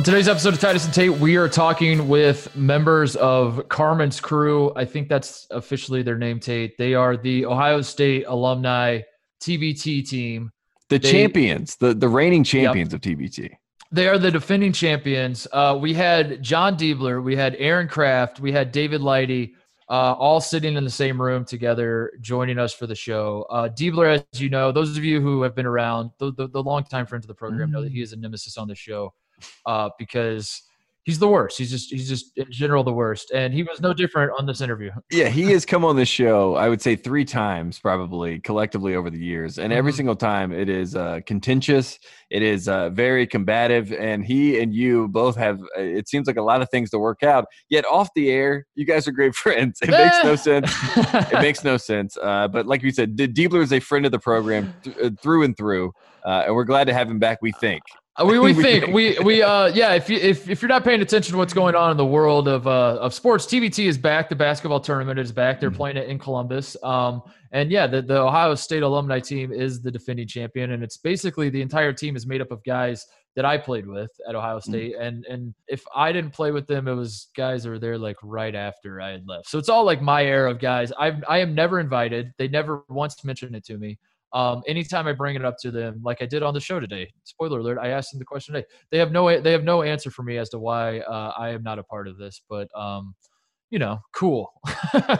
On today's episode of Titus and Tate, we are talking with members of Carmen's crew. I think that's officially their name, Tate. They are the Ohio State alumni TBT team. The They- champions, the, the reigning champions of TBT. They are the defending champions. Uh, we had Jon Diebler, we had Aaron Kraft, we had David Lighty, uh, all sitting in the same room together, joining us for the show. Uh, Diebler, as you know, those of you who have been around, the, the, the longtime friends of the program know that he is a nemesis on the show uh, because he's the worst. He's just he's just in general the worst, and he was no different on this interview. Yeah, he has come on the show, I would say three times probably collectively over the years. And every Mhm. single time it is uh, contentious, it is uh, very combative. And he and you both have, uh, it seems like a lot of things to work out. Yet off the air, you guys are great friends. It makes no sense. It makes no sense. Uh, but like we said, Diebler is a friend of the program th- uh, through and through. Uh, and we're glad to have him back, we think. Uh, we, we think we we uh yeah if you if, if you're not paying attention to what's going on in the world of uh of sports TBT is back. The basketball tournament is back. They're Mhm. playing it in Columbus. Um and yeah the, the Ohio State alumni team is the defending champion and it's basically the entire team is made up of guys that I played with at Ohio State. And and if I didn't play with them it was guys that were there like right after I had left. So it's all like my era of guys. I I am never invited. They never once mentioned it to me um, anytime I bring it up to them, like I did on the show today, spoiler alert, I asked them the question today. They have no they have no answer for me as to why uh, I am not a part of this, but um, you know, cool.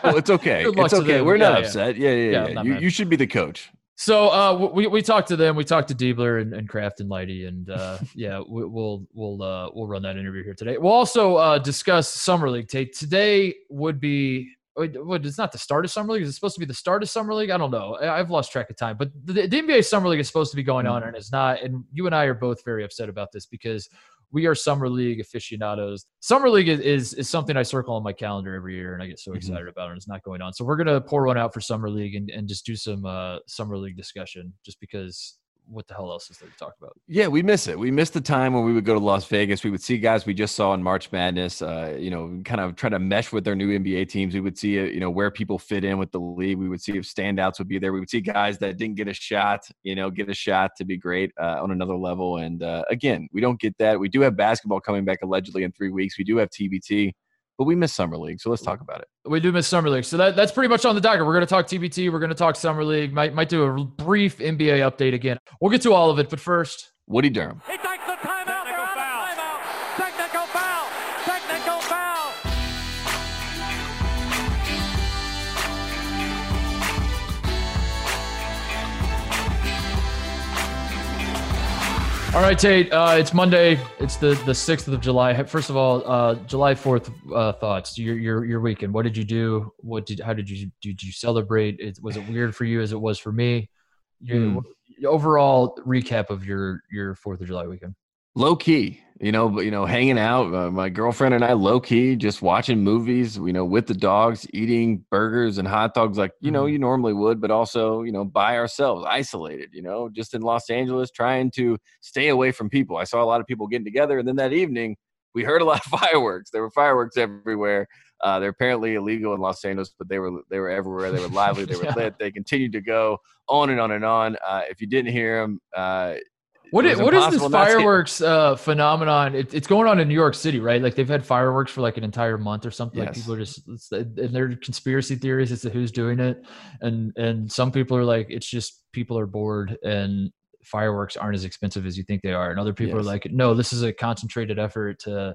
Well, it's okay. It's okay. We're not Yeah, upset. Yeah, yeah, Yeah, yeah. You, mad. you should be the coach. so uh, we we talked to them. We talked to Diebler and, and Kraft and Lighty, and uh, yeah, we, we'll we'll uh, we'll run that interview here today. We'll also uh, discuss summer league. Tate today would be. Wait, What it's not the start of summer league? Is it supposed to be the start of summer league? I don't know. I've lost track of time. But the, the NBA summer league is supposed to be going on, and it's not. And you and I are both very upset about this because we are summer league aficionados. Summer league is, is is something I circle on my calendar every year, and I get so Mhm. excited about it. And it's not going on, so we're gonna pour one out for summer league and, and just do some uh, summer league discussion, just because what the hell else is there to talk about? Yeah, we miss it. We miss the time when we would go to Las Vegas. We would see guys we just saw in March Madness. Uh, you know, kind of try to mesh with their new NBA teams. We would see, uh, you know, where people fit in with the league. We would see if standouts would be there. We would see guys that didn't get a shot, you know, get a shot to be great uh, on another level. And uh, again, we don't get that. We do have basketball coming back allegedly in three weeks. We do have TBT, but we miss summer league. So let's talk about it. We do miss summer league, so that, that's pretty much on the docket. We're going to talk TBT. We're going to talk summer league. Might might do a brief NBA update again. We'll get to all of it, but first, Woody Durham. He All right, Tate. Uh, it's Monday. It's the the sixth of July. First of all, uh, July fourth uh, thoughts. Your your your weekend. What did you do? What did how did you did you celebrate? It, was it weird for you as it was for me? Your overall recap of your your Fourth of July weekend. low key you know but you know hanging out uh, my girlfriend and i low key just watching movies you know with the dogs eating burgers and hot dogs like you know Mhm. you normally would but also you know by ourselves isolated you know just in los angeles trying to stay away from people. I saw a lot of people getting together and then that evening we heard a lot of fireworks. There were fireworks everywhere. Uh, they're apparently illegal in los angeles but they were they were everywhere. They were lively. They were Yeah. lit. They continued to go on and on and on. Uh, if you didn't hear them uh, What is, what is this impossible not to- fireworks uh, phenomenon? It, it's going on in New York City, right? Like they've had fireworks for like an entire month or something. Like people are just it's, and their conspiracy theories as to who's doing it, and and some people are like it's just people are bored and fireworks aren't as expensive as you think they are, and other people Yes. are like no, this is a concentrated effort to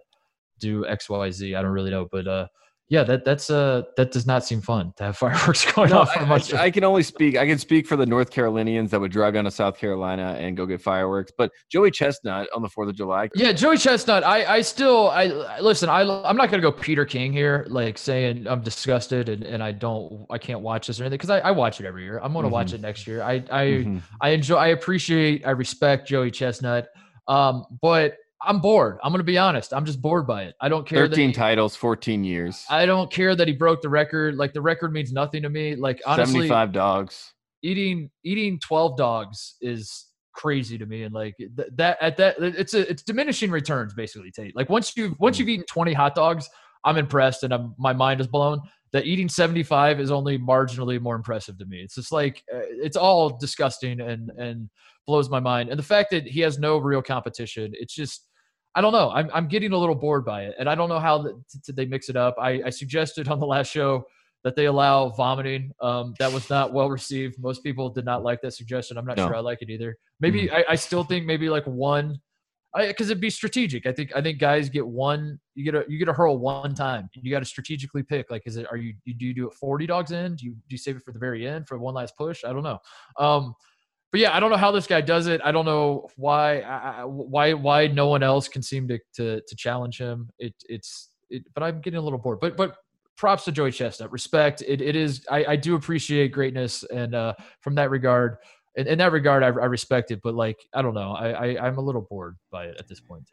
do X Y Z. I don't really know, but uh, yeah, that that's uh that does not seem fun to have fireworks going No, off for I, much. I- I can only speak. I can speak for the North Carolinians that would drive down to South Carolina and go get fireworks. But Joey Chestnut on the Fourth of July. Yeah, Joey Chestnut. I, I still, I listen. I, I'm not gonna go Peter King here, like saying I'm disgusted and, and I don't, I can't watch this or anything because I, I watch it every year. I'm gonna watch Mhm. it next year. I, I, Mhm. I enjoy, I appreciate, I respect Joey Chestnut. Um, but I'm bored. I'm gonna be honest. I'm just bored by it. I don't care. that Thirteen he- titles, fourteen years, I don't care that he broke the record. Like the record means nothing to me. Like honestly, seventy-five dogs. eating eating 12 dogs is crazy to me and like th- that at that it's a it's diminishing returns basically tate like once you've once you've eaten 20 hot dogs i'm impressed and I'm, my mind is blown that eating 75 is only marginally more impressive to me it's just like uh, it's all disgusting and and blows my mind and the fact that he has no real competition it's just I don't know. I'm I'm getting a little bored by it, and I don't know how the, t- they mix it up. I, I suggested on the last show that they allow vomiting. Um, that was not well received. Most people did not like that suggestion. I'm not No. sure I like it either. Maybe I, I still think maybe like one, because it'd be strategic. I think I think guys get one. You get a you get a hurl one time. You got to strategically pick. Like, is it are you do you do it 40 dogs in? Do you do you save it for the very end for one last push? I don't know. Um, but yeah, I don't know how this guy does it. I don't know why I, why why no one else can seem to to, to challenge him. It it's it, but I'm getting a little bored. But but props to Joey Chestnut. Respect. It it is. I I do appreciate greatness, and uh, from that regard, in, in that regard, I, I respect it. But like I don't know, I, I I'm a little bored by it at this point.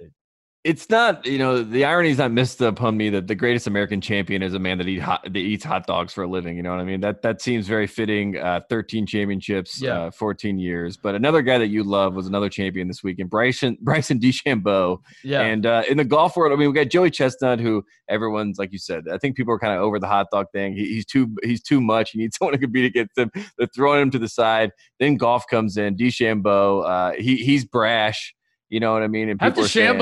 It's not you know the irony is not missed upon me that the greatest american champion is a man that eat hot that eats hot dogs for a living you know what i mean that that seems very fitting uh 13 championships Yeah. uh 14 years but another guy that you love was another champion this weekend bryson bryson DeChambeau. Yeah. and uh in the golf world i mean we got joey chestnut who everyone's like you said i think people are kind of over the hot dog thing he, he's too he's too much you need someone to compete against him they're throwing him to the side then golf comes in DeChambeau. uh he he's brash you know what I mean? And Have are saying-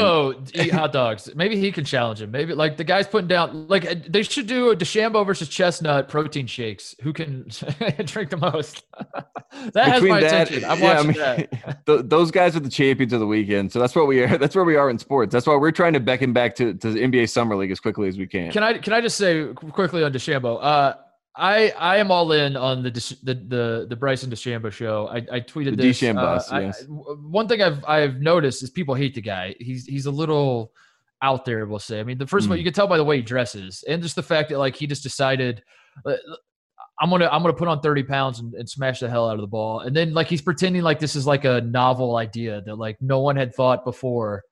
eat hot dogs. Maybe he can challenge him. Maybe like the guy's putting down like uh, they should do a DeChambeau versus Chestnut protein shakes. Who can drink the most? that has my that- attention. I'm yeah, I mean, that. th- those guys are the champions of the weekend. So that's what we are. That's where we are in sports. That's why we're trying to beckon back to, to the NBA Summer League as quickly as we can. Can I can I just say quickly on DeChambeau? Uh, I I am all in on the the the, the Bryson DeChambeau show. I, I tweeted The this. DeChambeau, uh, yes. I- one thing I've I've noticed is people hate the guy. He's he's a little out there. We'll say. I mean, the first of all, Mm. you can tell by the way he dresses, and just the fact that like he just decided. uh, I'm gonna I'm gonna put on 30 pounds and, and smash the hell out of the ball, and then like he's pretending like this is like a novel idea that like no one had thought before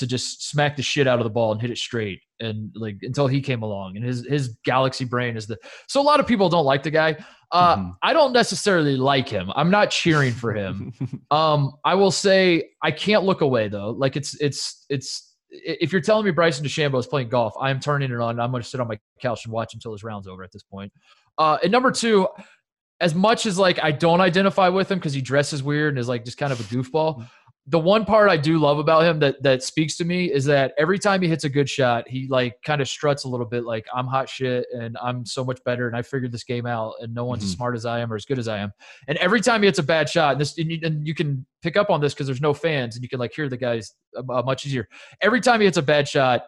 to just smack the shit out of the ball and hit it straight and like until he came along and his his galaxy brain is the so a lot of people don't like the guy uh Mhm. i don't necessarily like him i'm not cheering for him um i will say i can't look away though like it's it's it's if you're telling me Bryson DeChambeau is playing golf, I'm turning it on. I'm going to sit on my couch and watch until his round's over at this point. Uh, and number two, as much as like I don't identify with him because he dresses weird and is like just kind of a goofball, the one part I do love about him that that speaks to me is that every time he hits a good shot, he like kind of struts a little bit like I'm hot shit and I'm so much better and I figured this game out and no one's as Mhm. smart as I am or as good as I am. And every time he hits a bad shot, and this and you, and you can pick up on this because there's no fans and you can like hear the guys uh, uh, much easier. Every time he hits a bad shot,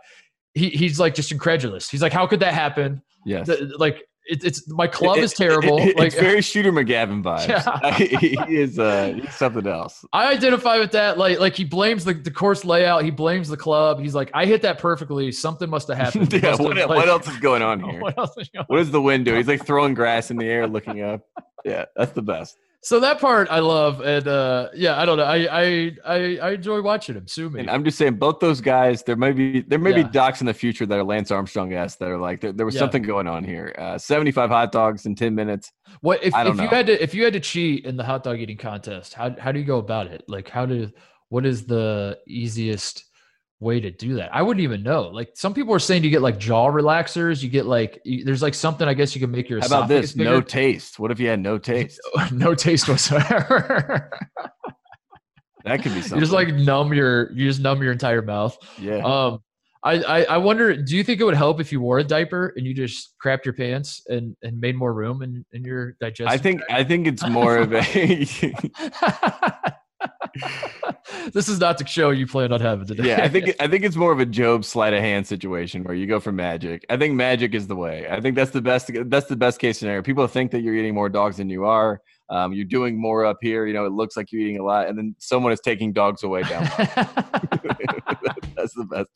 he, he's like just incredulous. He's like, "How could that happen?" yes. The- like it, it's my club It- is terrible. it- like it's very Shooter McGavin vibes. Yeah. he is uh, he's something else. I identify with that. Like like he blames the, the course layout. He blames the club. He's like, I hit that perfectly. Something must have happened. Yeah, what, have, what else is going on here? What else is going What does the wind do? He's like throwing grass in the air, looking up. Yeah, that's the best. So that part I love, and uh, yeah, I don't know. I I I, I enjoy watching him sue me. And I'm just saying, both those guys, there may be there may Yeah. be docs in the future that are Lance Armstrong esque that are like there, there was Yeah. something going on here. Uh, 75 hot dogs in 10 minutes. What if, if you had to if you had to cheat in the hot dog eating contest? How how do you go about it? Like how do what is the easiest way to do that? I wouldn't even know. Like some people are saying you get like jaw relaxers. You get like you, there's like something I guess you can make your How about this? esophagus No taste. What if you had no taste? no taste whatsoever. That could be something. you just like numb your you just numb your entire mouth. yeah. Um, I, I I wonder. Do you think it would help if you wore a diaper and you just crapped your pants and and made more room in in your digestive? I think I think it's more of a this is not the show you plan on having today. yeah. I think I think it's more of a Job sleight of hand situation where you go for magic. I think magic is the way. I think that's the best. That's the best case scenario. People think that you're eating more dogs than you are. Um, you're doing more up here. You know, it looks like you're eating a lot, and then someone is taking dogs away down. that's the best.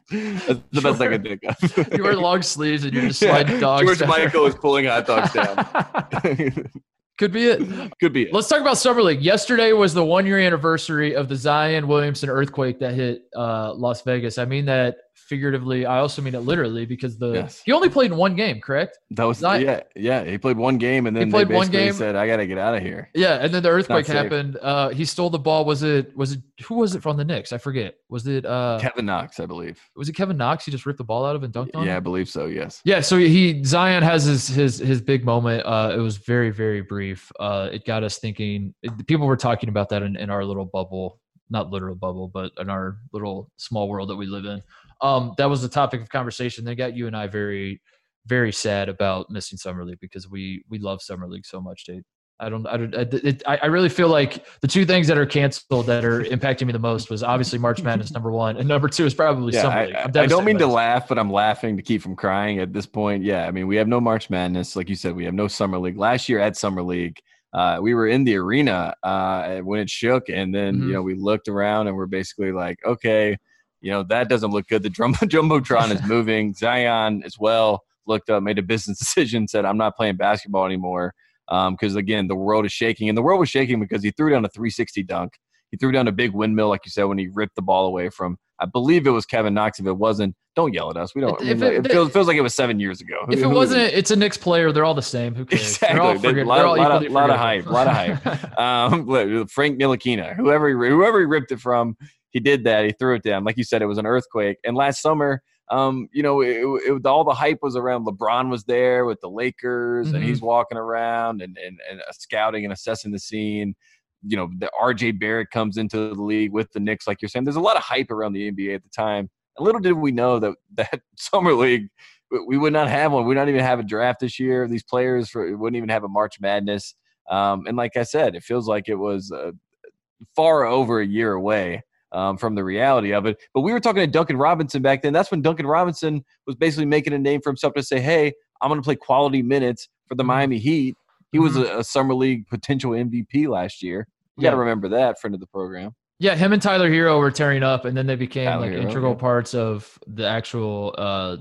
That's the best I can think of. you wear long sleeves and you're just Yeah, sliding dogs. George down. Michael is pulling hot dogs down. Could be it. Could be. it. Let's talk about Summer League. Yesterday was the one year anniversary of the Zion Williamson earthquake that hit uh, Las Vegas. I mean that figuratively. I also mean it literally because the Yes. he only played in one game, correct? That was Zion- yeah, yeah. He played one game and then he played they one basically game. said, "I got to get out of here." Yeah, and then the earthquake happened. Uh, he stole the ball. Was it was it who was it from the Knicks? I forget. Was it uh Kevin Knox, I believe. was it Kevin Knox? He just ripped the ball out of and dunked on. Yeah, I believe so. Yes. Yeah, so he Zion has his his his big moment. Uh, it was very very brief. Uh, it got us thinking. it- people were talking about that in, in our little bubble not literal bubble, but in our little small world that we live in. Um, that was the topic of conversation. that got you and I very, very sad about missing summer league because we we love summer league so much, Tate. I don't. I don't. It, I, I really feel like the two things that are canceled that are impacting me the most was obviously March Madness number one, and number two is probably yeah, summer I, league. I, I'm I don't mean to laugh, but I'm laughing to keep from crying at this point. Yeah, I mean we have no March Madness, like you said. We have no summer league. Last year at summer league, uh, we were in the arena uh, when it shook, and then Mhm. you know we looked around and we're basically like, okay, you know that doesn't look good. The drum- jumbotron is moving. Zion as well looked up, made a business decision, said I'm not playing basketball anymore because again the world is shaking, and the world was shaking because he threw down a 360 dunk. He threw down a big windmill, like you said, when he ripped the ball away from. I believe it was Kevin Knox. If it wasn't, don't yell at us. We don't. If it- it, feels, feels like it was seven years ago. If Who- it wasn't, it's a Knicks player. They're all the same. Who cares? They're all Exactly. forget- Lot- they're all lot of- lot of hype, lot of hype. um, Frank Ntilikina, whoever he, whoever he ripped it from, he did that. He threw it down. Like you said, it was an earthquake. And last summer, um, you know, it, it, all the hype was around. LeBron was there with the Lakers, and Mhm. he's walking around and, and and uh, scouting and assessing the scene. You know, the RJ Barrett comes into the league with the Knicks, like you're saying. There's a lot of hype around the NBA at the time. And little did we know that that summer league we- would not have one. We would not even have a draft this year. These players for, wouldn't even have a March Madness. Um, and like I said, it feels like it was uh, far over a year away um, from the reality of it. But we were talking to Duncan Robinson back then. That's when Duncan Robinson was basically making a name for himself to say, "Hey, I'm going to play quality minutes for the Mhm. Miami Heat." He was Mhm. a, a summer league potential MVP last year. You got to remember that friend of the program. Yeah, him and Tyler Herro were tearing up, and then they became Tyler like Herro, integral yeah. parts of the actual uh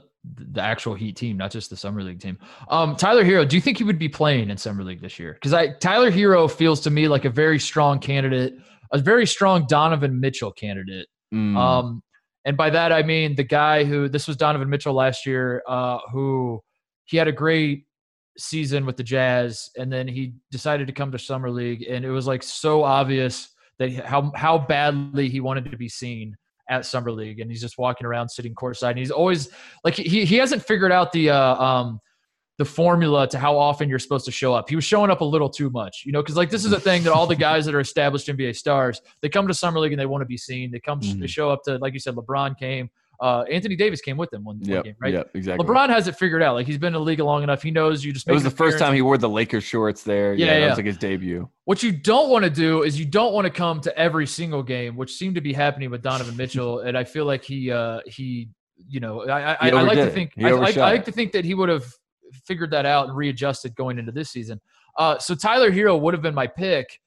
the actual Heat team, not just the summer league team. Um, Tyler Herro, do you think he would be playing in summer league this year? Because I Tyler Herro feels to me like a very strong candidate, a very strong Donovan Mitchell candidate. Mm. Um, and by that I mean the guy who this was Donovan Mitchell last year, uh, who he had a great season with the Jazz, and then he decided to come to summer league, and it was like so obvious that how how badly he wanted to be seen at summer league, and he's just walking around sitting courtside, and he's always like he he hasn't figured out the uh, um the formula to how often you're supposed to show up. He was showing up a little too much, you know, because like this is a thing that all the guys that are established NBA stars, they come to summer league and they want to be seen. They come, they Mhm. show up to like you said, LeBron came, uh, Anthony Davis came with them one, one game, right? Yep. Exactly. LeBron has it figured out. Like he's been in the league long enough. He knows you just. It was the first time he wore the Lakers shorts there. Yeah, that yeah. was like his debut. What you don't want to do is you don't want to come to every single game, which seemed to be happening with Donovan Mitchell. And I feel like he, uh, he, you know, I, I, I like to think, I, I, I like to think that he would have figured that out and readjusted going into this season. Uh, so Tyler Herro would have been my pick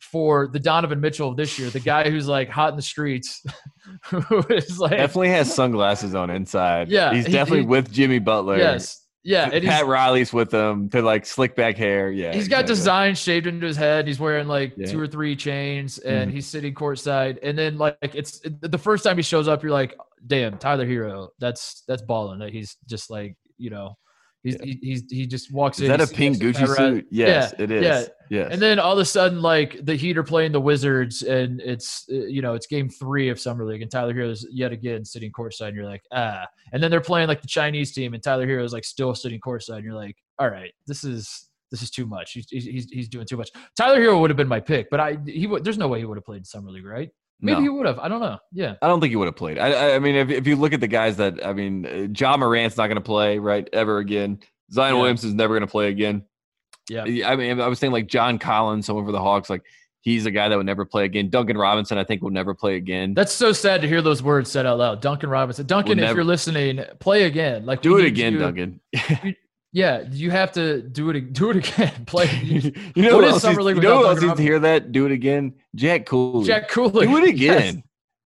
for the Donovan Mitchell of this year, the guy who's like hot in the streets, who is like, Definitely has sunglasses on inside. Yeah, He's he- definitely he- with Jimmy Butler. yes, yeah, and Pat Riley's with him to like slick back hair. Yeah, He's got exactly. design shaved into his head. He's wearing like Yeah. two or three chains, and Mhm. he's sitting courtside. And then like it's the first time he shows up, you're like, "Damn, Tyler Herro, that's that's balling." That he's just like, you know, he's Yeah. he, he's he just walks Is in. Is that a pink Gucci suit? Yes, Yeah, it is. yeah. Yes. And then all of a sudden, like the Heat are playing the Wizards, and it's uh, you know it's Game Three of Summer League, and Tyler Herro's yet again sitting courtside, and you're like, ah. And then they're playing like the Chinese team, and Tyler Herro's like still sitting courtside, and you're like, all right, this is this is too much. He's he's he's, he's doing too much. Tyler Herro would have been my pick, but I he. There's no way he would have played in Summer League, right? Maybe No. he would have. I don't know. Yeah. I don't think he would have played. I, I, mean, if, if you look at the guys that, I mean, uh, Ja Morant's not going to play right ever again. Zion Yeah. Williamson's never going to play again. Yeah. I mean, I was saying like John Collins, someone for the Hawks, like he's a guy that would never play again. Duncan Robinson, I think, will never play again. That's so sad to hear those words said out loud. Duncan Robinson. Duncan, if never- you're listening, play again. Like Do it again, you- Duncan. Yeah, you have to do it. Do it again. Play. you know What else Summer League you know without else needs to hear that? Do it again. Jack Cooley. Jack Cooley. Do it Yes. again.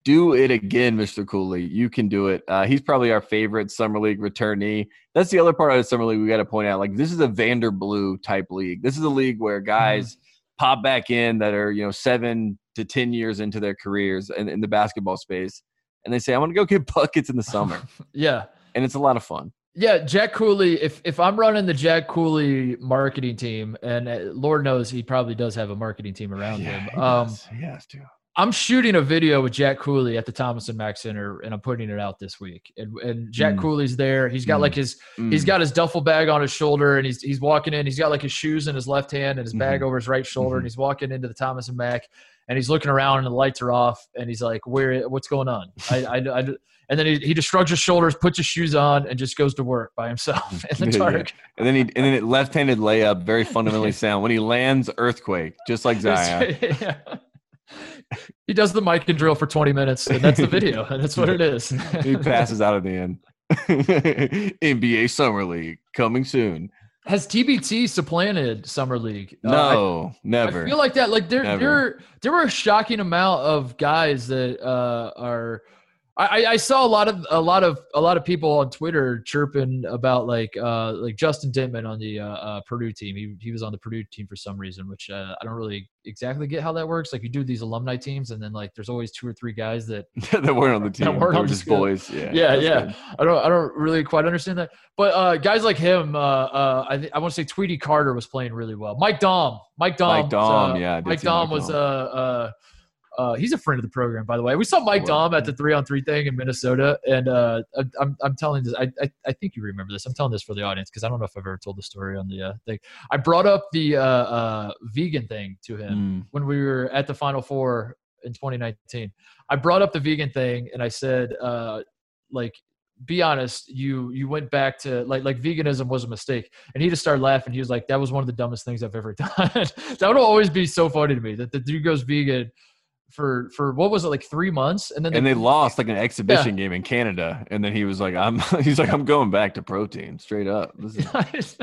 Do it again, Mr. Cooley. You can do it. Uh, he's probably our favorite summer league returnee. That's the other part of the summer league we got to point out. Like this is a Vander Blue type league. This is a league where guys pop back in that are you know seven to ten years into their careers in, in the basketball space, and they say, "I'm going to go get buckets in the summer," Yeah. and it's a lot of fun. Yeah, Jack Cooley. If if I'm running the Jack Cooley marketing team, and uh, Lord knows he probably does have a marketing team around him. he Um, does. he has to. I'm shooting a video with Jack Cooley at the Thomas and Mack Center, and I'm putting it out this week. And, and Jack Mm. Cooley's there. He's got Mm. like his he's got his duffel bag on his shoulder, and he's he's walking in. He's got like his shoes in his left hand and his bag Mhm. over his right shoulder, Mhm. and he's walking into the Thomas and Mack, and he's looking around, and the lights are off, and he's like, "Where? What's going on?" I, I, I and then he, he just shrugs his shoulders, puts his shoes on, and just goes to work by himself in the Yeah, yeah. dark. and then he and then it left-handed layup, very fundamentally sound. When he lands, earthquake, just like Zion. Yeah. He does the Mikan drill for 20 minutes, and that's the video, and that's what it is. he passes out at the end. NBA Summer League coming soon. Has TBT supplanted Summer League? Uh, I- No, never. I feel like that. Like there, Never. there, there were a shocking amount of guys that uh, are. I, I- saw a lot of a lot of a lot of people on Twitter chirping about like uh, like Justin Dentmon on the uh, uh, Purdue team. He he was on the Purdue team for some reason, which uh, I don't really exactly get how that works. Like you do these alumni teams, and then like there's always two or three guys that that weren't on the team. That weren't on just boys. Yeah. yeah, yeah. good. I don't, I don't really quite understand that. But uh, guys like him, uh, uh, I, th- I want to say Tweety Carter was playing really well. Mike Daum, Mike Daum, Mike was, Daum, yeah, Mike Daum Mike was, uh, Daum. uh, uh, he's a friend of the program, by the way. We saw Mike Daum at the three on three thing in Minnesota, and uh, I'm, I'm telling this. I, I, I think you remember this. I'm telling this for the audience because I don't know if I've ever told the story on the uh, thing. I brought up the uh, uh, vegan thing to him Mm. when we were at the Final Four in 2019. I brought up the vegan thing and I said, uh, like, be honest, you you went back to like like veganism was a mistake, and he just started laughing. He was like, "That was one of the dumbest things I've ever done." that would always be so funny to me that the dude goes vegan for for what was it like three months, and then And they lost like an exhibition game in Canada, and then he was like, "I'm," he's like, "I'm going back to protein straight up." This is,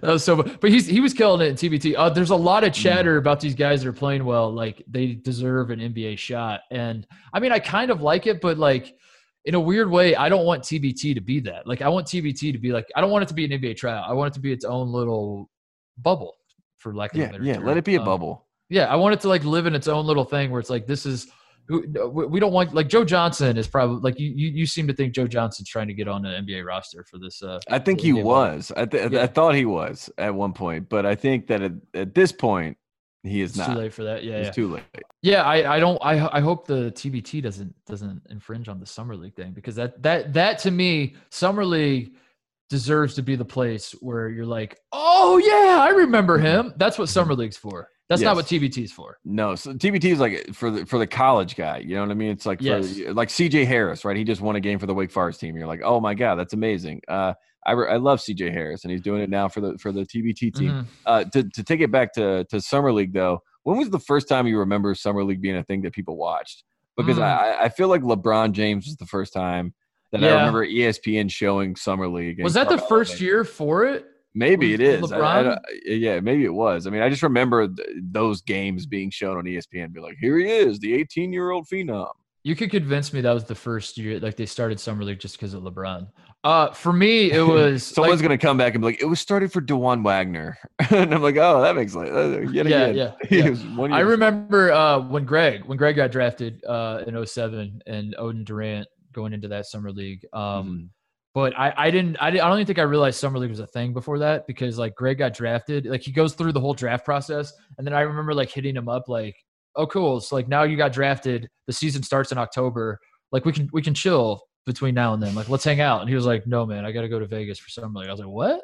that was so but he's he was killing it in TBT. Uh, there's a lot of Mm. chatter about these guys that are playing well, like they deserve an NBA shot. And I mean, I kind of like it, but like in a weird way, I don't want TBT to be that. Like I want TBT to be like I don't want it to be an NBA tryout. I want it to be its own little bubble, for lack of a yeah, better yeah. term. Let it be a Um, bubble. Yeah, I want it to like live in its own little thing where it's like this is we don't want like Joe Johnson is probably like you you, you seem to think Joe Johnson's trying to get on the NBA roster for this uh I think he NBA was. I, th- Yeah. I thought he was at one point, but I think that at, at this point he is It's not. too late for that. Yeah, It's yeah. too late. Yeah, I, I don't I I hope the TBT doesn't doesn't infringe on the summer league thing because that that that to me summer league deserves to be the place where you're like, "Oh yeah, I remember him." That's what summer league's for. That's not what TBT is for. No, so TBT is like for the for the college guy. You know what I mean? It's like for, Yes. like CJ Harris, right? He just won a game for the Wake Forest team. You're like, oh my god, that's amazing. Uh, I re- I love CJ Harris, and he's doing it now for the for the TBT team. Mhm. Uh, to to take it back to to summer league though, when was the first time you remember summer league being a thing that people watched? Because Mm. I I feel like LeBron James was the first time that I remember ESPN showing summer league. Was that the first year for it? Maybe it is. I- I yeah, maybe it was. I mean, I just remember th- those games being shown on ESPN. Be like, here he is, the 18 year old phenom. You could convince me that was the first year, like they started summer league just because of LeBron. Uh, for me, it was Someone's like, gonna come back and be like, it was started for Dajuan Wagner, and I'm like, oh, that makes like uh, yet Yeah, again. yeah, yeah. I remember uh, when Greg when Greg got drafted uh, in 07 and Oden Durant going into that summer league. Um, Mhm. But I, I didn't I, didn't I don't even think I realized summer league was a thing before that because like Greg got drafted like he goes through the whole draft process and then I remember like hitting him up like oh cool so like now you got drafted the season starts in October like we can we can chill between now and then like let's hang out. And he was like no man I got to go to Vegas for summer league. I was like what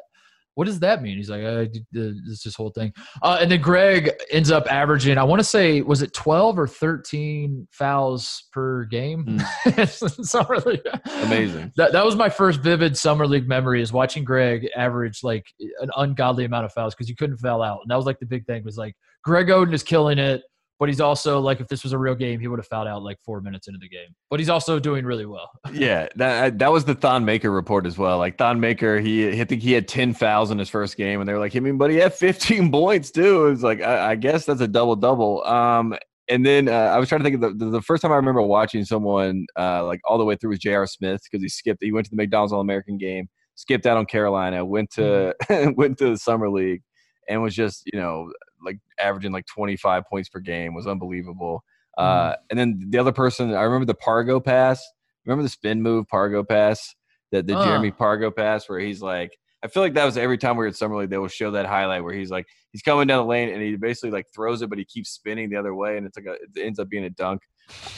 what does that mean? He's like, uh, d- this whole thing. Uh, and then Greg ends up averaging, I want to say, was it 12 or 13 fouls per game? Summer league. Amazing. That, that was my first vivid summer league memory is watching Greg average like an ungodly amount of fouls because you couldn't foul out. And that was like the big thing was like Greg Oden is killing it. But he's also like, if this was a real game, he would have fouled out like four minutes into the game. But he's also doing really well. yeah, that that was the Thon Maker report as well. Like Thon Maker, he I think he had 10 fouls in his first game, and they were like, I mean, but he had 15 points too. it's like, I, I guess that's a double double. Um, and then uh, I was trying to think of the, the, first time I remember watching someone uh, like all the way through was J.R. Smith because he skipped. He went to the McDonald's All American game, skipped out on Carolina, went to went to the summer league, and was just you know like averaging like 25 points per game was unbelievable. Uh, and then the other person, I remember the Pargo pass. Remember the spin move Pargo pass, that the Uh. Jeremy Pargo pass, where he's like, I feel like that was every time we were at Summer League, they will show that highlight where he's like he's coming down the lane and he basically like throws it, but he keeps spinning the other way, and it's like a, it ends up being a dunk.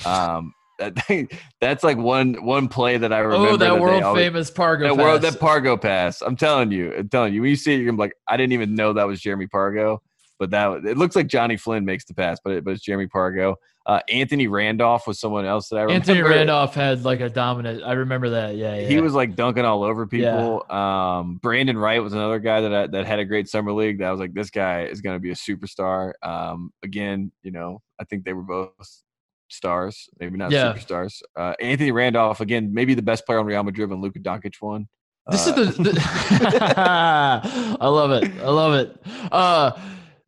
Um, that thing, that's like one one play that I remember. Oh, that, that world always, famous Pargo that pass. world that Pargo pass. I'm telling you, I'm telling you. When you see it, you're gonna be like, I didn't even know that was Jeremy Pargo. But that it looks like Johnny Flynn makes the pass, but it, but it's Jeremy Pargo. Uh, Anthony Randolph was someone else that I remember. Anthony Randolph had like a dominant. I remember that. Yeah, yeah. He was like dunking all over people. Um, Brandon Wright was another guy that I, that had a great summer league. That I was like, this guy is going to be a superstar. Um, again, you know, I think they were both stars, maybe not Yeah. superstars. Uh, Anthony Randolph, again, maybe the best player on Real Madrid when Luka Doncic won. This Uh, is the, the I love it. I love it. Uh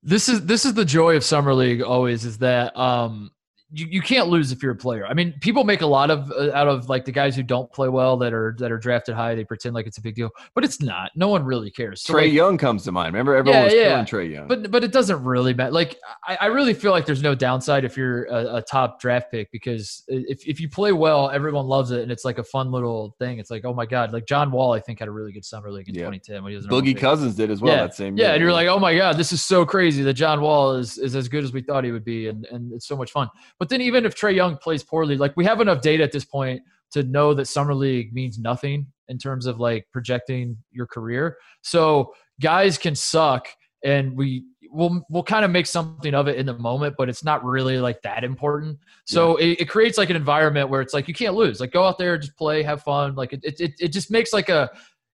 this is this is the joy of summer league always is that um you, you can't lose if you're a player. I mean, people make a lot of uh, out of like the guys who don't play well that are that are drafted high. They pretend like it's a big deal, but it's not. No one really cares. So, Trae like, Young comes to mind. Remember, everyone Yeah, was yeah. killing Trae Young. but but it doesn't really matter. Like I, I really feel like there's no downside if you're a, a top draft pick because if if you play well, everyone loves it and it's like a fun little thing. It's like oh my god, like John Wall I think had a really good summer league in Yeah. 2010 when he was an Boogie. Cousins did as well Yeah. that same year. Yeah, and you're like, oh my god, this is so crazy that John Wall is is as good as we thought he would be, and and it's so much fun. But then even if Trae Young plays poorly, like we have enough data at this point to know that summer league means nothing in terms of like projecting your career. So guys can suck, and we we'll we'll kind of make something of it in the moment, but it's not really like that important. So it, it creates like an environment where it's like you can't lose. Like go out there, just play, have fun. Like it, it, it just makes like a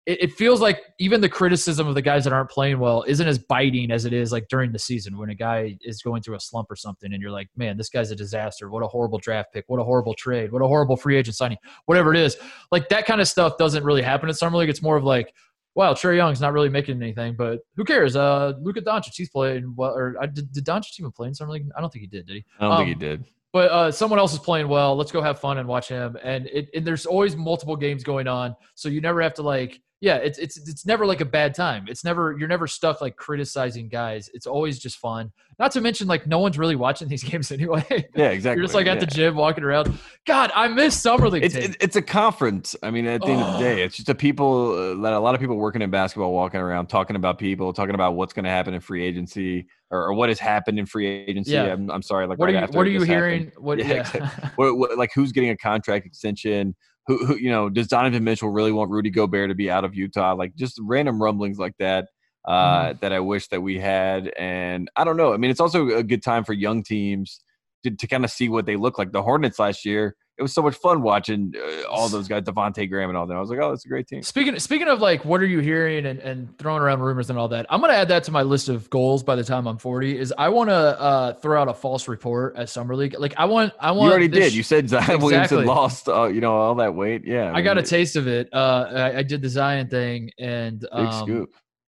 it, it feels like even the criticism of the guys that aren't playing well isn't as biting as it is like during the season when a guy is going through a slump or something and you're like, man, this guy's a disaster. What a horrible draft pick. What a horrible trade. What a horrible free agent signing. Whatever it is. Like that kind of stuff doesn't really happen in summer league. It's more of like, wow, Trae Young's not really making anything, but who cares? Uh, Luka Doncic, he's playing well. Or I, did, did Doncic even play in summer league? I don't think he did. Did he? I don't think um, he did. but uh, someone else is playing well. Let's go have fun and watch him. And it, and there's always multiple games going on, so you never have to like, yeah, it's it's it's never like a bad time. It's never you're never stuck like criticizing guys. It's always just fun. Not to mention like no one's really watching these games anyway. Yeah, exactly. You're just like at the gym walking around. God, I miss summer league. It's, it's it's a conference. I mean, at the end of the day, it's just a people uh, that a lot of people working in basketball, walking around, talking about people, talking about what's going to happen in free agency or, or what has happened in free agency. Yeah. I'm, I'm sorry, like what are you what are you happened. hearing? What Yeah, yeah. exactly. What, what, like who's getting a contract extension? Who, who, you know, does Donovan Mitchell really want Rudy Gobert to be out of Utah? Like just random rumblings like that uh, Mm-hmm. that I wish that we had. And I don't know. I mean, it's also a good time for young teams to, to kind of see what they look like. The Hornets last year, it was so much fun watching uh, all those guys, Devontae Graham and all that. I was like, oh, that's a great team. Speaking speaking of like what are you hearing and, and throwing around rumors and all that, I'm gonna add that to my list of goals by the time I'm 40. Is I want to uh, throw out a false report at summer league. Like I want I want You already did. You said Zion Exactly. Williamson lost, uh, you know, all that weight. Yeah, I got a taste of it. Uh, I, I did the Zion thing, and Big um, scoop.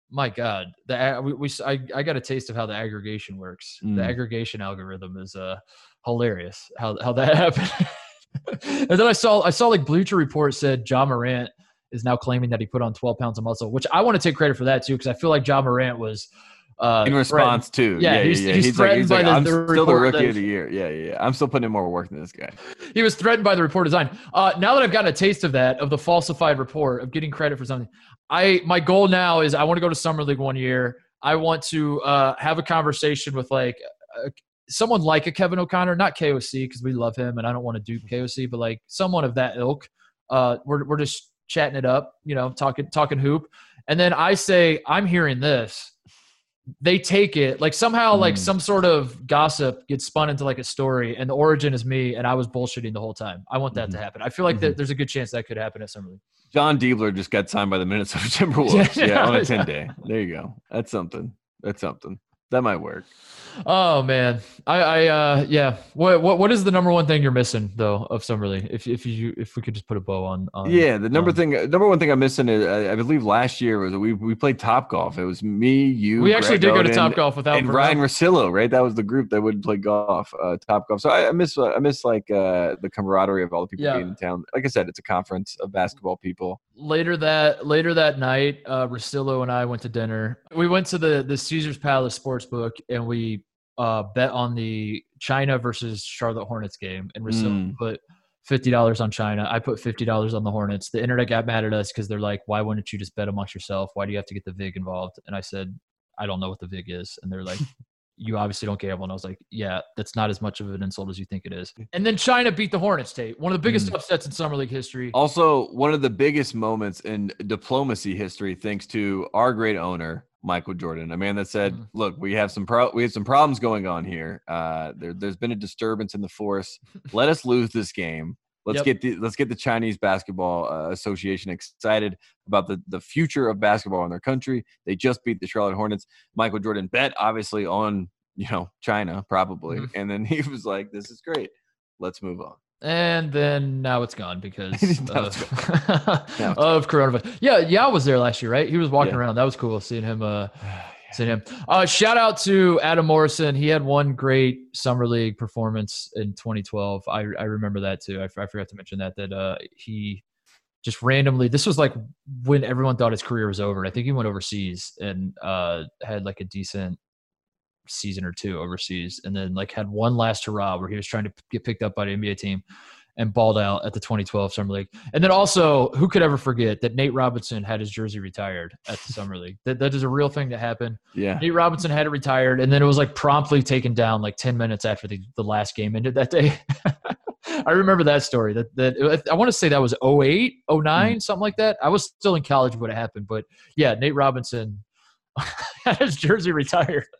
my God, the we, we I, I got a taste of how the aggregation works. The Mm. aggregation algorithm is uh hilarious. How how that happened. and then I saw I saw like Bleacher Report said Ja Morant is now claiming that he put on 12 pounds of muscle, which I want to take credit for that too because I feel like Ja Morant was uh, in response to Yeah, yeah, yeah, he's- yeah. he's like, threatened by the- I'm the still the rookie that- of the year. Yeah, yeah, yeah. I'm still putting in more work than this guy. he was threatened by the report design. Uh, now that I've gotten a taste of that, of the falsified report, of getting credit for something, I my goal now is I want to go to summer league one year. I want to uh, have a conversation with like someone like a Kevin O'Connor, not KOC because we love him and I don't want to do KOC, but like someone of that ilk. Uh, we're we're just chatting it up, you know, talking talking hoop, and then I say I'm hearing this. They take it like somehow like Mm. some sort of gossip gets spun into like a story, and the origin is me, and I was bullshitting the whole time. I want that to happen. I feel like that there's a good chance that could happen at Summer League. Jon Diebler just got signed by the Minnesota Timberwolves. Yeah. yeah, on a 10 day. There you go. That's something. That's something. That might work. Oh man, I, I, uh, yeah. What, what, what is the number one thing you're missing though of Summer League? If, if you, if we could just put a bow on, on Yeah, the number um, thing, number one thing I'm missing is I, I believe last year was we we played Top Golf. It was me, you, we actually Greg did go to Top Golf without and Ryan Rosillo, right? That was the group that would play golf, uh, Top Golf. So I, I miss uh, I miss like uh, the camaraderie of all the people Yeah. being in town. Like I said, it's a conference of basketball people. later that later that night, uh, Rosillo and I went to dinner. We went to the the Caesar's Palace Sportsbook and we uh, bet on the China versus Charlotte Hornets game, and Rosillo Mm. put fifty dollars on China. I put fifty dollars on the Hornets. The internet got mad at us because they're like, "Why wouldn't you just bet amongst yourself? Why do you have to get the vig involved?" And I said, "I don't know what the vig is." And they're like, "You obviously don't gamble." And I was like, "Yeah, that's not as much of an insult as you think it is." And then China beat the Hornets, Tate. One of the biggest Mm. upsets in summer league history. Also, one of the biggest moments in diplomacy history, thanks to our great owner Michael Jordan, a man that said, Mhm. "Look, we have some pro- we have some problems going on here. Uh, there, there's been a disturbance in the force. Let us lose this game. Let's Yep. get the let's get the Chinese Basketball uh, Association excited about the the future of basketball in their country. They just beat the Charlotte Hornets. Michael Jordan bet obviously on you know China probably, Mhm. and then he was like, "This is great. Let's move on." And then now it's gone because of, it's it's of coronavirus. Yeah, Yao was there last year, right? He was walking Yeah. around. That was cool seeing him. Uh, seeing him. Uh, shout out to Adam Morrison. He had one great summer league performance in 2012. I I remember that too. I, I forgot to mention that that uh, he just randomly. This was like when everyone thought his career was over. I think he went overseas and uh, had like a decent season or two overseas, and then like had one last hurrah where he was trying to get picked up by the NBA team and balled out at the 2012 Summer League. And then also, who could ever forget that Nate Robinson had his jersey retired at the Summer League? That that is a real thing that happened. Yeah. Nate Robinson had it retired, and then it was like promptly taken down like 10 minutes after the, the last game ended that day. I remember that story. That that I want to say that was 08, 09, mm. something like that. I was still in college when it happened, but yeah, Nate Robinson had his jersey retired.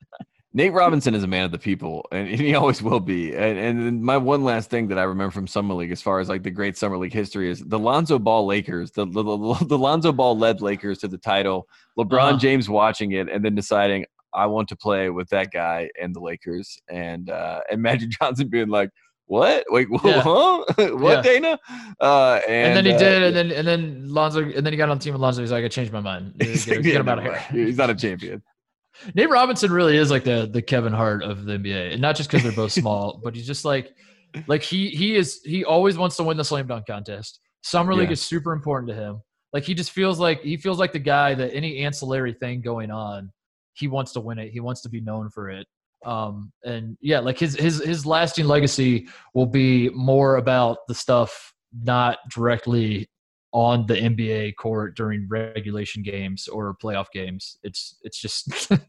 Nate Robinson is a man of the people, and he always will be. And, and my one last thing that I remember from Summer League, as far as like the great Summer League history, is the Lonzo Ball Lakers. The the, the, the Lonzo Ball led Lakers to the title. LeBron Uh-huh. James watching it and then deciding I want to play with that guy and the Lakers, and uh, and Magic Johnson being like, "What? Wait, Yeah. huh? what, Yeah. Dana?" Uh, and, And, then he uh, did, and then and then Lonzo, and then he got on the team with Lonzo. He's like, I changed my mind. He's get like, him "Yeah, out of never here. mind. He's not a champion. Nate Robinson really is like the the Kevin Hart of the NBA, and not just because they're both small, but he's just like like he he is he always wants to win the slam dunk contest. Summer league Yeah. is super important to him. Like he just feels like he feels like the guy that any ancillary thing going on, he wants to win it. He wants to be known for it. Um and yeah, like his his his lasting legacy will be more about the stuff not directly on the NBA court during regulation games or playoff games. It's it's just the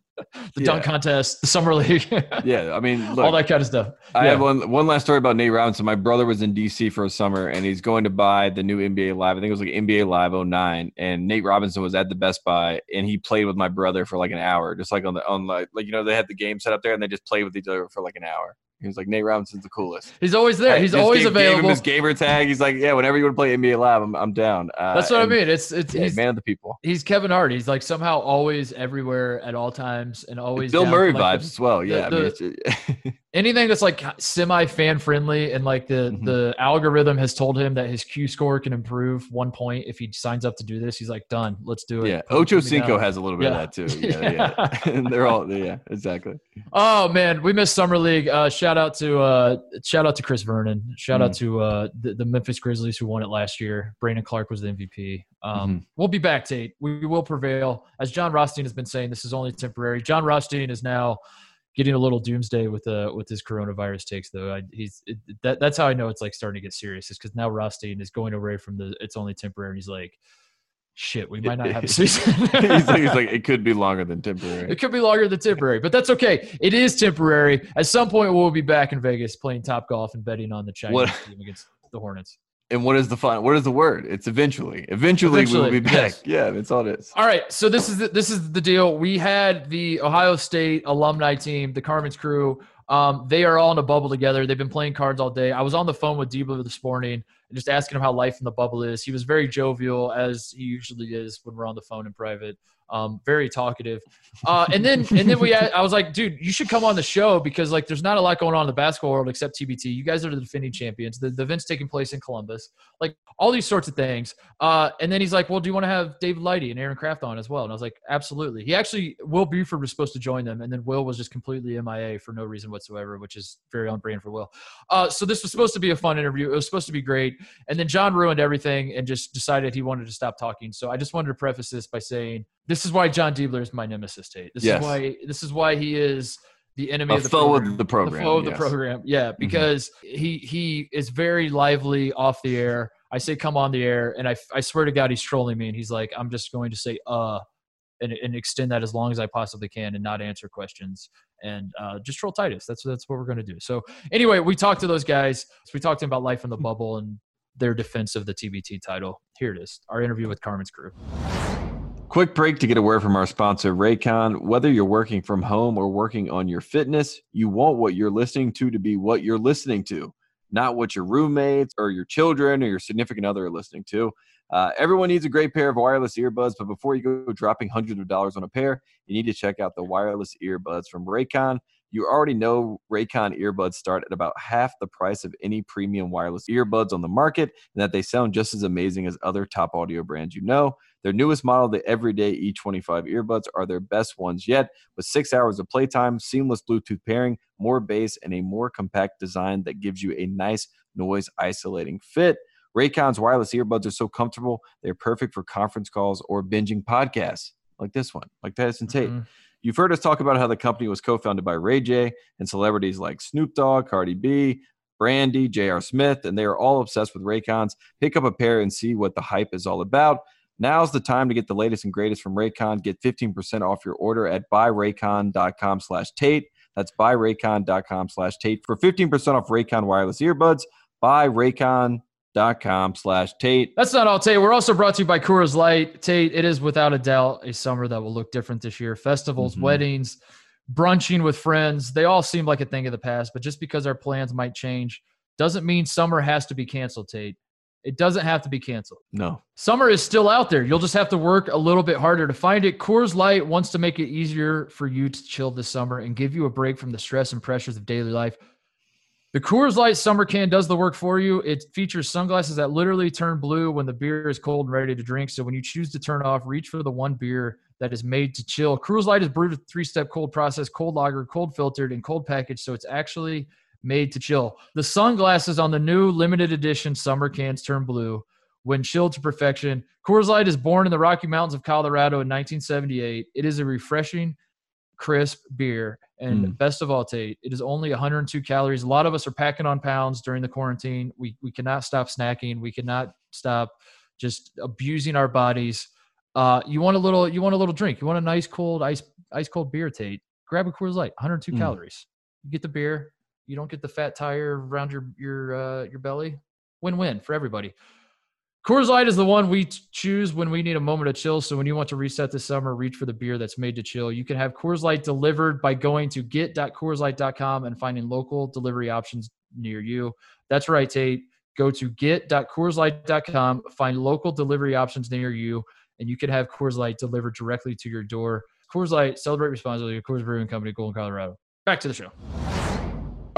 dunk contest, the summer league, Yeah, I mean, look, all that kind of stuff. I Yeah. have one one last story about Nate Robinson. My brother was in DC for a summer and he's going to buy the new NBA Live. I think it was like NBA Live 09 and Nate Robinson was at the Best Buy and he played with my brother for like an hour just like on the on like like you know they had the game set up there and they just played with each other for like an hour. He was like Nate Robinson's the coolest. He's always there. He's always gave, Gave available. him his gamer tag. He's like, yeah, whenever you want to play NBA Live, I'm, I'm down. Uh, That's what I mean. It's it's yeah, he's, man of the people. he's Kevin Hart. He's like somehow always everywhere at all times and always Bill Murray like, vibes the- as well. Yeah, I mean, anything that's like semi fan friendly and like the Mhm. the algorithm has told him that his Q score can improve one point if he signs up to do this. He's like, done. Let's do it. yeah. Ocho Cinco has a little bit Yeah. of that too. Yeah, yeah. and they're all yeah, exactly. Oh man, we missed summer league. Uh, shout out to uh, shout out to Chris Vernon. Shout Mm. out to uh, the, the Memphis Grizzlies who won it last year. Brandon Clarke was the MVP. Um, Mm-hmm. We'll be back, Tate. We will prevail. As Jon Rothstein has been saying, this is only temporary. Jon Rothstein is now getting a little doomsday with uh with his coronavirus takes though. I, he's it, that that's how I know it's like starting to get serious. Is because now Rothstein is going away from the it's only temporary. And he's like, shit, we might not have a season. he's, like, he's like, it could be longer than temporary. It could be longer than temporary, but that's okay. It is temporary. At some point, we'll be back in Vegas playing top golf and betting on the Chinese What- team against the Hornets. And what is the fun? What is the word? It's eventually. Eventually, we will be back. yes. Yeah, that's all it is. All right, so this is the, this is the deal. We had the Ohio State alumni team, the Carmen's crew. Um, they are all in a bubble together. They've been playing cards all day. I was on the phone with Debo this morning and just asking him how life in the bubble is. He was very jovial, as he usually is when we're on the phone in private. Um, very talkative. Uh, and then and then we had, I was like, dude, you should come on the show because like there's not a lot going on in the basketball world except TBT. You guys are the defending champions. The, the event's taking place in Columbus. Like all these sorts of things. Uh, and then he's like, well, do you want to have David Lighty and Aaron Kraft on as well? And I was like, absolutely. He actually, Will Buford was supposed to join them, and then Will was just completely MIA for no reason whatsoever, which is very on brand for Will. Uh, so this was supposed to be a fun interview. It was supposed to be great. And then John ruined everything and just decided he wanted to stop talking. So I just wanted to preface this by saying this is why Jon Diebler is my nemesis, Tate. This Yes. is why this is why he is the enemy A of the foe of the program. the program, foe of the program. Yeah, because he he is very lively off the air. I say come on the air, and I I swear to God he's trolling me, and he's like I'm just going to say uh, and and extend that as long as I possibly can, and not answer questions, and uh, just troll Titus. That's that's what we're going to do. So anyway, we talked to those guys. So we talked to them about life in the bubble and their defense of the TBT title. Here it is, our interview with Carmen's crew. Quick break to get a word from our sponsor, Raycon. Whether you're working from home or working on your fitness, you want what you're listening to to be what you're listening to, not what your roommates or your children or your significant other are listening to. Uh, everyone needs a great pair of wireless earbuds, but before you go dropping hundreds of dollars on a pair, you need to check out the wireless earbuds from Raycon. You already know Raycon earbuds start at about half the price of any premium wireless earbuds on the market, and that they sound just as amazing as other top audio brands you know. Their newest model, the Everyday E25 earbuds, are their best ones yet, with six hours of playtime, seamless Bluetooth pairing, more bass, and a more compact design that gives you a nice noise isolating fit. Raycon's wireless earbuds are so comfortable, they're perfect for conference calls or binging podcasts like this one, like and Tate. Mhm. You've heard us talk about how the company was co-founded by Ray J and celebrities like Snoop Dogg, Cardi B, Brandy, J.R. Smith, and they are all obsessed with Raycons. Pick up a pair and see what the hype is all about. Now's the time to get the latest and greatest from Raycon. Get 15% off your order at buyraycon.com slash Tate. That's buyraycon.com slash Tate for 15% off Raycon wireless earbuds. Buyraycon.com slash Tate. That's not all, Tate. We're also brought to you by Coors Light. Tate, it is without a doubt a summer that will look different this year. Festivals, Mhm. weddings, brunching with friends, they all seem like a thing of the past. But just because our plans might change doesn't mean summer has to be canceled, Tate. It doesn't have to be canceled. No. Summer is still out there. You'll just have to work a little bit harder to find it. Coors Light wants to make it easier for you to chill this summer and give you a break from the stress and pressures of daily life. The Coors Light summer can does the work for you. It features sunglasses that literally turn blue when the beer is cold and ready to drink. So when you choose to turn off, reach for the one beer that is made to chill. Coors Light is brewed with three-step cold process, cold lager, cold filtered, and cold packaged. So it's actually made to chill. The sunglasses on the new limited edition summer cans turn blue when chilled to perfection. Coors Light is born in the Rocky Mountains of Colorado in 1978. It is a refreshing, crisp beer. And Mm. best of all, Tate, it is only 102 calories. A lot of us are packing on pounds during the quarantine. We, we cannot stop snacking. We cannot stop just abusing our bodies. Uh, you want a little, you want a little drink. You want a nice cold ice, ice cold beer, Tate. Grab a Coors Light, 102 Mm. calories. You get the beer. You don't get the fat tire around your your uh, your belly. Win win for everybody. Coors Light is the one we choose when we need a moment of chill. So when you want to reset this summer, reach for the beer that's made to chill. You can have Coors Light delivered by going to get.coorslight.com and finding local delivery options near you. That's right, Tate. Go to get.coorslight.com, find local delivery options near you, and you can have Coors Light delivered directly to your door. Coors Light, celebrate responsibly. Coors Brewing Company, Golden, Colorado. Back to the show.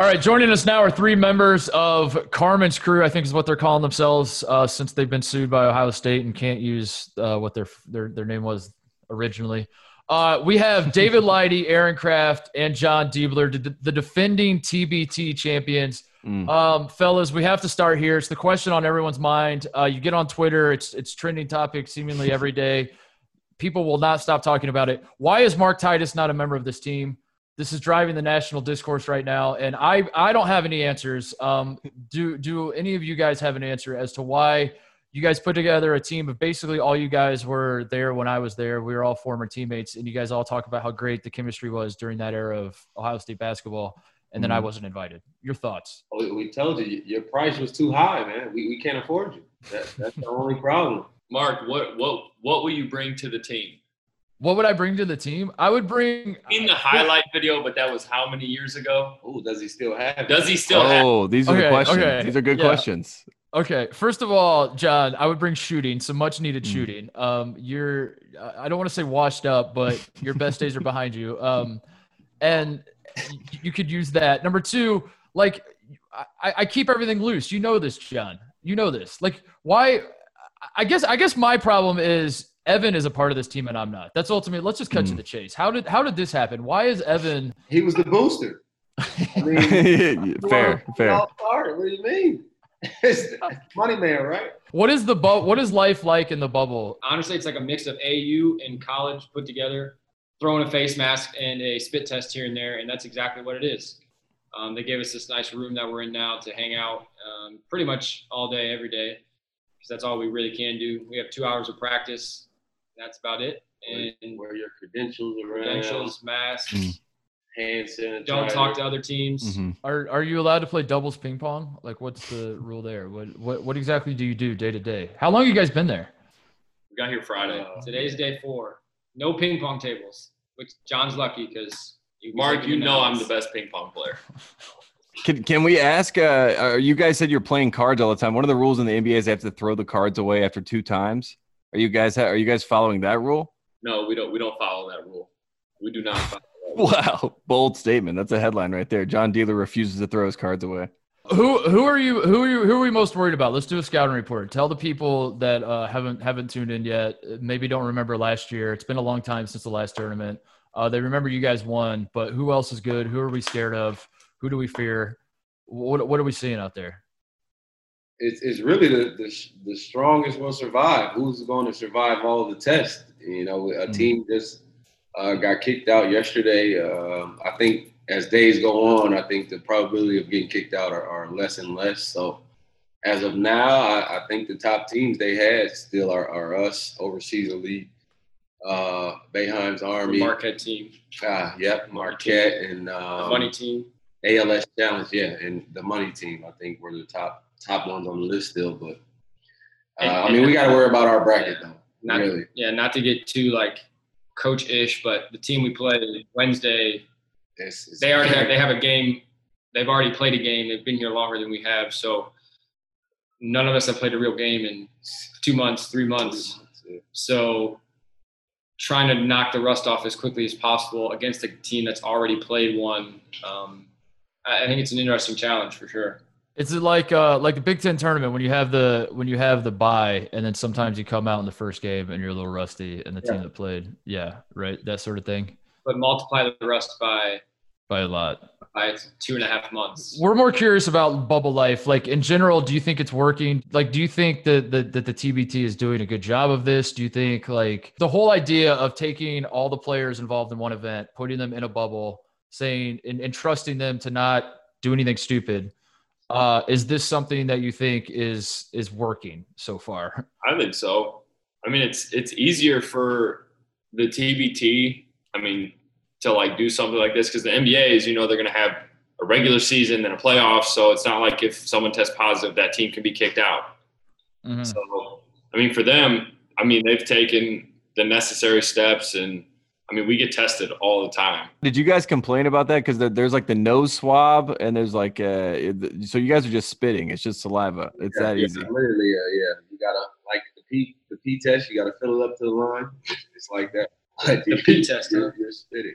All right, joining us now are three members of Carmen's crew. I think is what they're calling themselves uh, since they've been sued by Ohio State and can't use uh, what their their their name was originally. Uh, we have David Lighty, Aaron Craft, and Jon Diebler, the, the defending TBT champions. Mm. Um, fellas, we have to start here. It's the question on everyone's mind. Uh, you get on Twitter; it's it's trending topic seemingly every day. People will not stop talking about it. Why is Mark Titus not a member of this team? This is driving the national discourse right now, and I I don't have any answers. Um, do do any of you guys have an answer as to why you guys put together a team of basically all you guys were there when I was there. We were all former teammates, and you guys all talk about how great the chemistry was during that era of Ohio State basketball. And then I Mhm. wasn't invited. Your thoughts? We, we told you your price was too high, man. We, we can't afford you. That, that's the only problem. Mark, what what what will you bring to the team? What would I bring to the team? I would bring In the highlight video, but that was how many years ago? Oh, does he still have? Does he still have? Oh, these are Okay, the questions. okay, These are good yeah. questions. Okay, first of all, John, I would bring shooting, some much needed Mm. shooting. Um, you're, I don't want to say washed up, but your best days are behind you. Um, and you could use that. Number two, like I, I keep everything loose. You know this, John. You know this. Like why? I guess I guess my problem is Evan is a part of this team and I'm not. That's ultimately. Let's just cut to Mm. the chase. How did how did this happen? Why is Evan? He was the booster. I mean, fair, fair. All started. What do you mean? It's money man, right? What is the bu- What is life like in the bubble? honestly, it's like a mix of AU and college put together. throwing a face mask and a spit test here and there, and that's exactly what it is. Um, they gave us this nice room that we're in now to hang out um, pretty much all day, every day, because that's all we really can do. We have two hours of practice. That's about it. And Wear your credentials around. credentials, masks. Mm. Hand sanitizer. Don't talk to other teams. Mhm. Are are you allowed to play doubles ping pong? Like, what's the rule there? What what what exactly do you do day to day? How long you guys been there? We got here Friday. Uh, Today's day four. No ping pong tables, which John's lucky because you Mark, you know I'm the best ping pong player. Can can we ask? Uh, are you guys said you're playing cards all the time. One of the rules in the NBA is they have to throw the cards away after two times. Are you guys are you guys following that rule? No, we don't. We don't follow that rule. We do not follow. That rule. Wow, bold statement. That's a headline right there. Jon Diebler refuses to throw his cards away. Who who are you who are you who are we most worried about? Let's do a scouting report. Tell the people that uh, haven't haven't tuned in yet. uh, Maybe don't remember last year. It's been a long time since the last tournament. Uh, they remember you guys won, but who else is good? Who are we scared of? Who do we fear? What what are we seeing out there? It's, it's really the, the the strongest will survive. Who's going to survive all the tests? You know, a Mm. team just uh, got kicked out yesterday. Um, I think as days go on, I think the probability of getting kicked out are, are less and less. So as of now, I, I think the top teams they had still are, are us, Overseas Elite, uh, Boeheim's The Army, Marquette team, ah, yep, Marquette, and the um, money team. ALS Challenge, yeah, and the money team. I think were the top top ones on the list still, but uh, And- I mean, we got to worry about our bracket though. Not, really, Yeah, not to get too like coach-ish, but the team we play Wednesday, it's, it's, they already have they have a game. They've already played a game. They've been here longer than we have, so none of us have played a real game in two months, three months. Yeah. So trying to knock the rust off as quickly as possible against a team that's already played one. Um, I think it's an interesting challenge for sure. Is it like uh like the Big Ten tournament when you have the when you have the bye and then sometimes you come out in the first game and you're a little rusty and the team that played yeah right that sort of thing But multiply the rust by by a lot. by two and a half months. We're more curious about bubble life. Like in general, do you think it's working? Like, do you think that that, that the TBT is doing a good job of this? Do you think like the whole idea of taking all the players involved in one event, putting them in a bubble, saying and, and trusting them to not do anything stupid? Uh, is this something that you think is is working so far? I think so. I mean, it's it's easier for the TBT. I mean, to like do something like this because the NBA is, you know, they're going to have a regular season and a playoff. So it's not like if someone tests positive, that team can be kicked out. Mhm. So, I mean, for them, I mean, they've taken the necessary steps, and I mean, we get tested all the time. Did you guys complain about that? Because there's like the nose swab, and there's like uh, so you guys are just spitting. It's just saliva. It's Yeah, that yeah, easy. Literally, uh, yeah. You gotta like the P the P test. You gotta fill it up to the line. It's like that. Like The P test, huh? You're, you're spitting.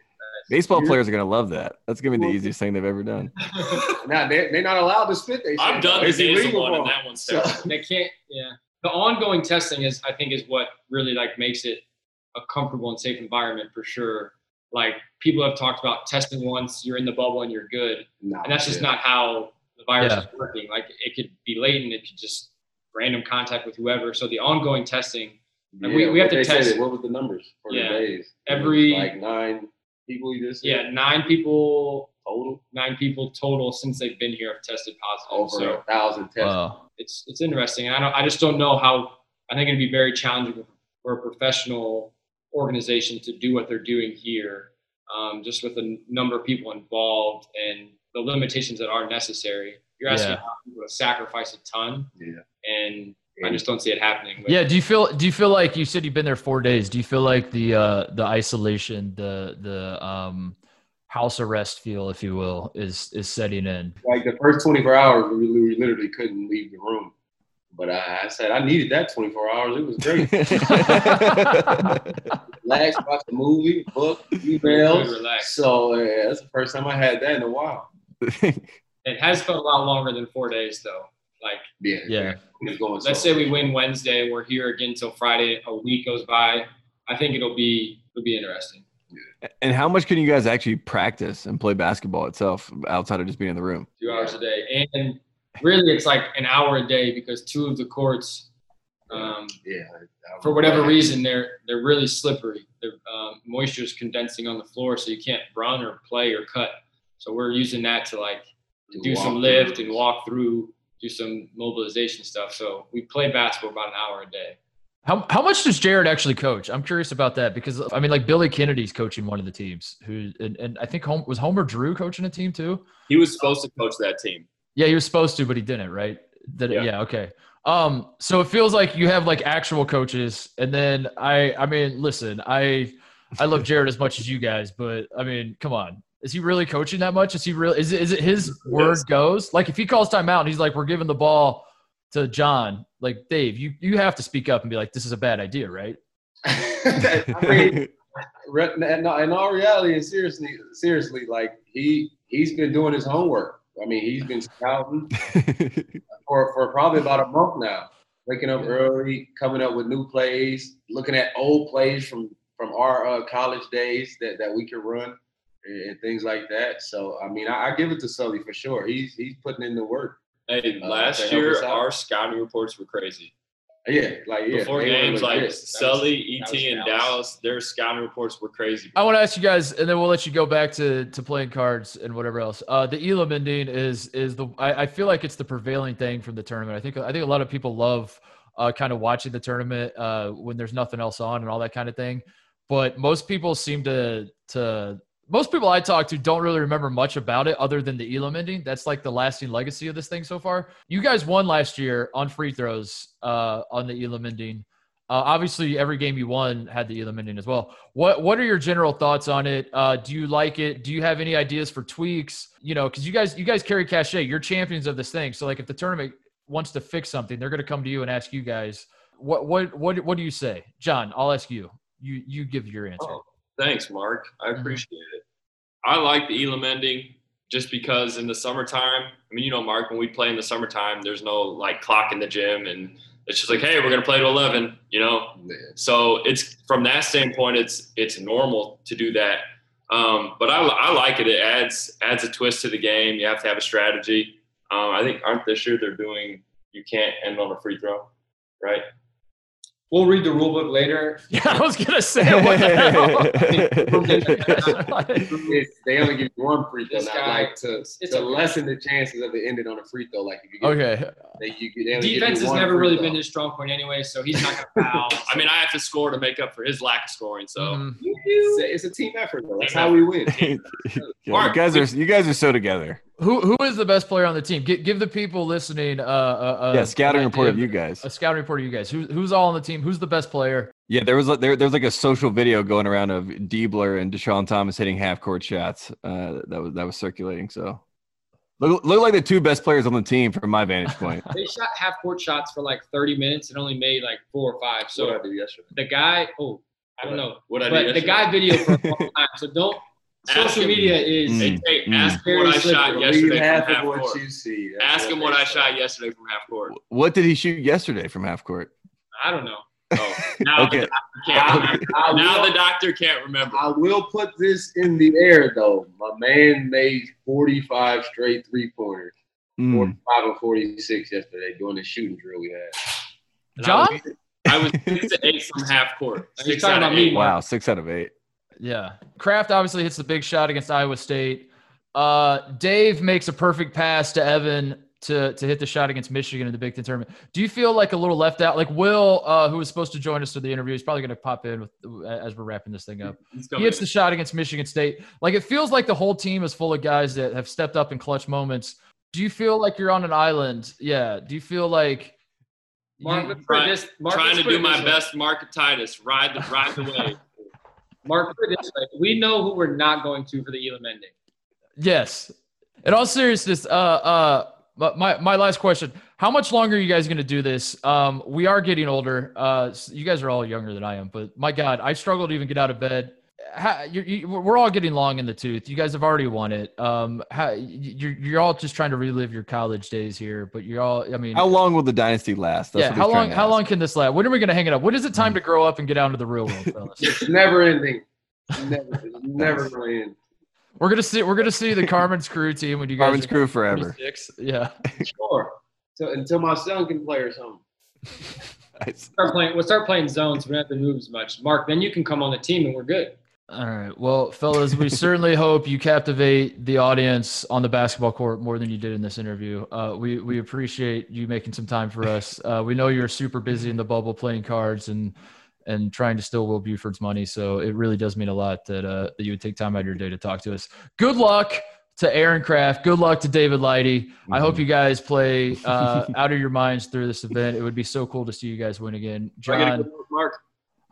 Baseball You're- players are gonna love that. That's gonna be the easiest thing they've ever done. Now they they're not allowed to spit. They I've said. done It's nasal illegal one, for that one's So- they can't yeah the ongoing testing is i think is what really like makes it a comfortable and safe environment for sure like people have talked about testing once you're in the bubble and you're good Nah, and that's just yeah. not how the virus Yeah. is working like it could be latent it could just random contact with whoever so the ongoing testing and we- we have to they said, test- What was the numbers for Yeah. the days? Every- like nine people. You just said yeah nine people total nine people total since they've been here have tested positive over so a thousand tests. Wow. it's it's interesting. I don't I just don't know how I think it'd be very challenging for a professional organization to do what they're doing here, um, just with the n- number of people involved and the limitations that are necessary. You're asking Yeah. people to sacrifice a ton, Yeah. and I just don't see it happening. But Yeah. Do you feel? Do you feel like you said you've been there four days? Do you feel like the uh, the isolation, the the um, house arrest feel, if you will, is is setting in? Like the first 24 hours, we, we literally couldn't leave the room. But I, I said I needed that 24 hours. It was great. Relax, watch a movie, book, emails. relax. So yeah, that's the first time I had that in a while. It has felt a lot longer than four days, though. Like, Yeah, Yeah. It's going let's slow. say we win Wednesday, and we're here again till Friday. A week goes by. I think it'll be it'll be interesting. and how much can you guys actually practice and play basketball itself outside of just being in the room? two hours a day. And really, it's like an hour a day because two of the courts Um, Yeah. for whatever reason, they're they're really slippery. the um, moisture is condensing on the floor, so you can't run or play or cut. So we're using that to like To do some lift through. and walk through, do some mobilization stuff. So we play basketball about an hour a day. How how much does Jared actually coach? I'm curious about that because I mean, like Billy Kennedy's coaching one of the teams, who and, and I think home, was Homer Drew coaching a team too. He was supposed to coach that team. Yeah, he was supposed to, but he didn't. Right? That, Yeah. yeah. Okay. Um. So it feels like you have like actual coaches, and then I. I mean, listen, I. I love Jared as much as you guys, but I mean, come on. Is he really coaching that much? Is he really? Is it? Is it his word goes? Like if he calls timeout and he's like, "We're giving the ball to John," like Dave, you you have to speak up and be like, "This is a bad idea," right? I mean, in in all reality and seriously, seriously, like he he's been doing his homework. I mean, he's been scouting for for probably about a month now. Waking up early, coming up with new plays, looking at old plays from from our uh, college days that that we can run and, and things like that. So, I mean, I, I give it to Sully for sure. He's he's putting in the work. Hey, Uh, last year our scouting reports were crazy. Yeah, like yeah. Before they games, like legit. Sully, that ET, and Dallas. Dallas, their scouting reports were crazy. I want to ask you guys, and then we'll let you go back to to playing cards and whatever else. Uh, the Elam ending is is the I, I feel like it's the prevailing thing from the tournament. I think I think a lot of people love uh, kind of watching the tournament uh, when there's nothing else on and all that kind of thing. But most people seem to to most people I talk to don't really remember much about it other than the Elam ending. That's like the lasting legacy of this thing so far. You guys won last year on free throws uh, on the Elam ending. Uh, obviously, every game you won had the Elam ending as well. What What are your general thoughts on it? Uh, do you like it? Do you have any ideas for tweaks? You know, because you guys you guys carry cachet. You're champions of this thing. So like, if the tournament wants to fix something, they're going to come to you and ask you guys. What what what what do you say, John? I'll ask you. You you give your answer. Oh, thanks, Mark. I Mhm. appreciate it. I like the Elam ending just because in the summertime, I mean, you know, Mark, when we play in the summertime, there's no like clock in the gym and it's just like, hey, we're gonna play to eleven, you know. Yeah. So it's from that standpoint, it's it's normal to do that. Um, but I, I like it. It adds adds a twist to the game. You have to have a strategy. Um, I think aren't this year they're doing you can't end on a free throw, right? We'll read the rule book later. Yeah, I was gonna say what the hell. They only give you one free throw, not guy- like to, it's to okay. lessen the chances of it ending on a free throw. Like if you get, okay. they, you, they Defense you has never really throw. been his strong point anyway, so he's not going to foul. I mean, I have to score to make up for his lack of scoring. So Mhm. It's a, it's a team effort, though. That's Team how we win. Yeah, you Mark, guys are you guys are so together. Who who is the best player on the team? Give, give the people listening uh, uh, yeah, scouting report of you guys. a scouting report of you guys. Who, who's all on the team? Who's the best player? Yeah, there was like there there's like a social video going around of Diebler and Deshaun Thomas hitting half court shots. Uh, that was that was circulating. So look, look like the two best players on the team from my vantage point. they shot half court shots for like 30 minutes and only made like four or five. what I So do yesterday? the guy, oh, I don't know. What I do But the guy video for a long time. So don't, Ask social him. media is, Mm. Hey, hey, Mm. ask him what I shot yesterday Believe from half half of what court. you see. That's Ask him what I shot yesterday from half court. What did he shoot yesterday from half court? I don't know. Oh, now Okay. the doctor can't remember. I Now will- the doctor can't remember. I will put this in the air though. My man made 45 straight three pointers, Mm. 45 and 46 yesterday during the shooting drill we had. And I was- John? I was six to eight from half court. He's Six talking out of about eight. Mark. Wow, six out of eight. Yeah. Craft obviously hits the big shot against Iowa State. Uh, Dave makes a perfect pass to Evan to, to hit the shot against Michigan in the Big Ten tournament. Do you feel like a little left out? Like Will, uh, who was supposed to join us for the interview, he's probably going to pop in with, as we're wrapping this thing up. He hits the shot against Michigan State. Like it feels like the whole team is full of guys that have stepped up in clutch moments. Do you feel like you're on an island? Yeah. Do you feel like Mark, you- let's Trying- this, Mark, trying to do my best, Mark Titus. Ride the ride the wave. Mark. We know who we're not going to for the Elam ending. Yes. In all seriousness, uh, uh, my my last question: How much longer are you guys going to do this? Um, we are getting older. Uh, you guys are all younger than I am, but my God, I struggle to even get out of bed. How, you, you, we're all getting long in the tooth. You guys have already won it. Um, how, you're you're all just trying to relive your college days here, but you're all. I mean, How long will the dynasty last? That's yeah. what How long? How ask. long can this last? When are we going to hang it up? When is it time to grow up and get out into the real world, fellas? It's never ending. Never, it's never going to we're gonna see. We're gonna see the Carmen's crew team when you guys. Carmen's are crew forever. 26. Yeah. Sure. So, until my son can play or something. guys. Start playing. We'll start playing zones. We don't have to move as much. Mark, then you can come on the team and we're good. All right. Well, fellas, we certainly hope you captivate the audience on the basketball court more than you did in this interview. Uh, we we appreciate you making some time for us. Uh, we know you're super busy in the bubble playing cards and and trying to steal Will Buford's money. So it really does mean a lot that uh, that you would take time out of your day to talk to us. Good luck to Aaron Craft. Good luck to David Lighty. I hope you guys play uh, out of your minds through this event. It would be so cool to see you guys win again. Do I get a John, Mark?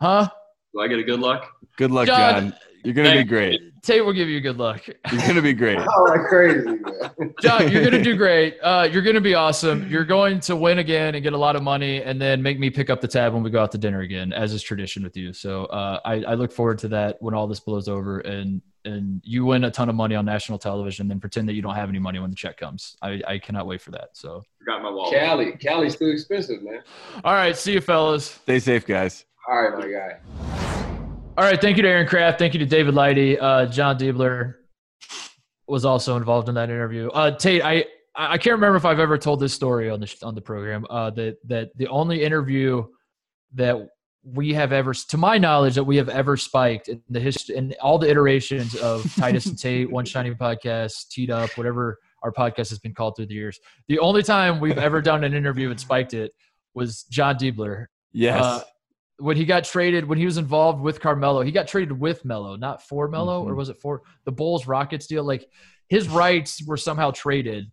huh? Do I get a good luck? Good luck, John- John. You're gonna be great. Tate will give you good luck. You're gonna be great. Oh, like crazy, man. John, you're gonna do great. Uh, you're gonna be awesome. You're going to win again and get a lot of money, and then make me pick up the tab when we go out to dinner again, as is tradition with you. So uh, I, I look forward to that when all this blows over and and you win a ton of money on national television, then pretend that you don't have any money when the check comes. I, I cannot wait for that. So Forgot my wallet. Cali, Cali's too expensive, man. all right, see you fellas. Stay safe, guys. All right, my guy. All right, thank you to Aaron Craft. Thank you to David Lighty. Uh, Jon Diebler was also involved in that interview. Uh, Tate, I I can't remember if I've ever told this story on the sh- on the program. Uh, that that the only interview that we have ever, to my knowledge, that we have ever spiked in the history in all the iterations of Titus and Tate, One Shining Podcast, Teed Up, whatever our podcast has been called through the years. The only time we've ever done an interview and spiked it was Jon Diebler Yes. uh, when he got traded, when he was involved with Carmelo, he got traded with Melo, not for Melo, or Mhm. was it for the Bulls Rockets deal? Like his rights were somehow traded,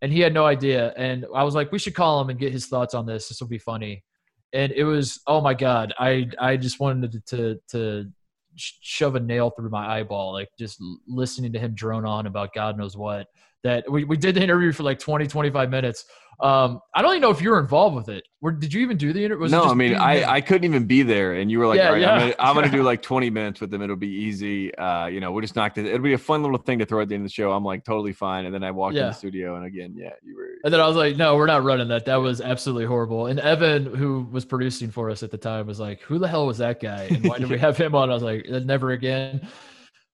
and he had no idea. And I was like, we should call him and get his thoughts on this. This will be funny. And it was, oh my god, I I just wanted to to, to shove a nail through my eyeball, like just listening to him drone on about God knows what. That we, we did the interview for like 20, 25 minutes. Um, I don't even know if you were involved with it. Were, did you even do the interview? Was it no, I mean, I? I couldn't even be there, and you were like, Yeah, "All right, yeah. I'm, gonna, I'm gonna do like 20 minutes with them. It'll be easy. Uh, you know, we'll just knock this. It'll be a fun little thing to throw at the end of the show." I'm like, totally fine. And then I walked in the studio, and again, yeah, you were. And then I was like, no, we're not running that. That was absolutely horrible. And Evan, who was producing for us at the time, was like, who the hell was that guy? And why did we have him on? I was like, never again.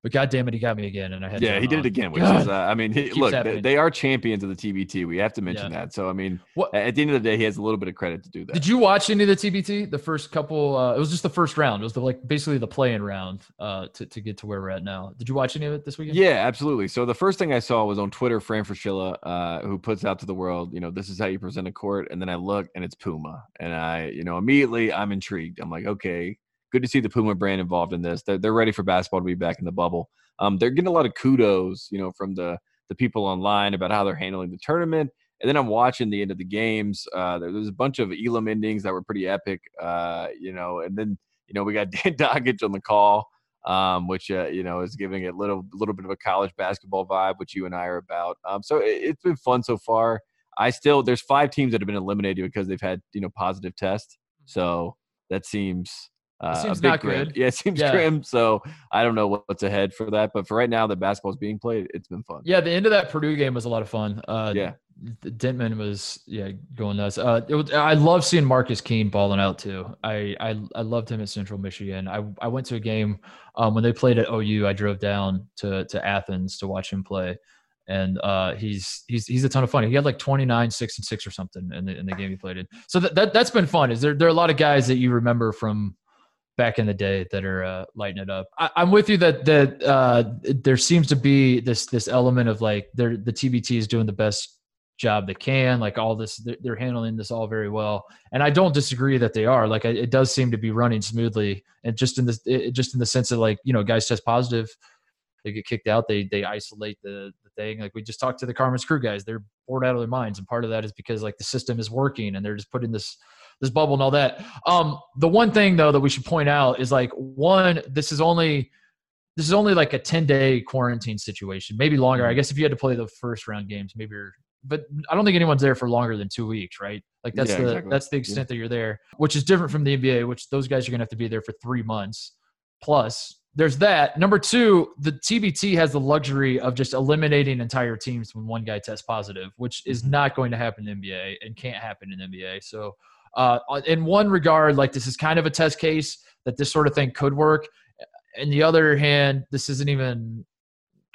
But God damn it, he got me again. And I had Yeah, he did on. it again, which God. is, uh, I mean, he, look, they, they are champions of the TBT. We have to mention Yeah. that. So, I mean, What- at the end of the day, he has a little bit of credit to do that. Did you watch any of the TBT? The first couple, uh, it was just the first round. It was the like basically the playing round uh, to, to get to where we're at now. Did you watch any of it this weekend? Yeah, absolutely. So the first thing I saw was on Twitter, Fran Fraschilla, uh, who puts out to the world, you know, this is how you present a court. And then I look and it's Puma. And I, you know, immediately I'm intrigued. I'm like, okay, good to see the Puma brand involved in this. They're, they're ready for basketball to be back in the bubble. Um, they're getting a lot of kudos, you know, from the, the people online about how they're handling the tournament. And then I'm watching the end of the games. Uh, there, there's a bunch of Elam endings that were pretty epic, uh, you know, and then, you know, we got Dan Doggett on the call um, which uh, you know is giving it a little little bit of a college basketball vibe, which you and I are about. Um, so it, it's been fun so far. I still there's five teams that have been eliminated because they've had you know positive tests. So that seems. Uh, seems not grim. good. Yeah, it seems Yeah. grim. So I don't know what's ahead for that, but for right now, the basketball's being played. It's been fun. Yeah, the end of that Purdue game was a lot of fun. Uh, Yeah. Dentmon was yeah going nuts. Uh, was, I love seeing Marcus Keene balling out too. I, I I loved him at Central Michigan. I I went to a game um, when they played at OU. I drove down to to Athens to watch him play, and uh, he's he's he's a ton of fun. He had like 29, six and six or something in the in the game he played in. So that, that that's been fun. Is there there are a lot of guys that you remember from back in the day that are uh, lighting it up. I, I'm with you that that uh, there seems to be this this element of like they're, the TBT is doing the best job they can. Like all this, they're, they're handling this all very well, and I don't disagree that they are. Like I- it does seem to be running smoothly, and just in this, it, just in the sense that like you know guys test positive. They get kicked out. They they isolate the, the thing. Like we just talked to the Carmen's crew guys. They're bored out of their minds, and part of that is because like the system is working, and they're just putting this this bubble and all that. Um, the one thing though that we should point out is like one, this is only this is only like a 10 day quarantine situation, maybe longer. I guess if you had to play the first round games, maybe you're but I don't think anyone's there for longer than two weeks, right? Like that's Yeah, the exactly. that's the extent that you're there, which is different from the NBA, which those guys are gonna have to be there for three months. Plus, there's that. Number two, the TBT has the luxury of just eliminating entire teams when one guy tests positive, which is Mm-hmm. not going to happen in the NBA and can't happen in the NBA. So, uh, in one regard, like this is kind of a test case that this sort of thing could work. In the other hand, this isn't even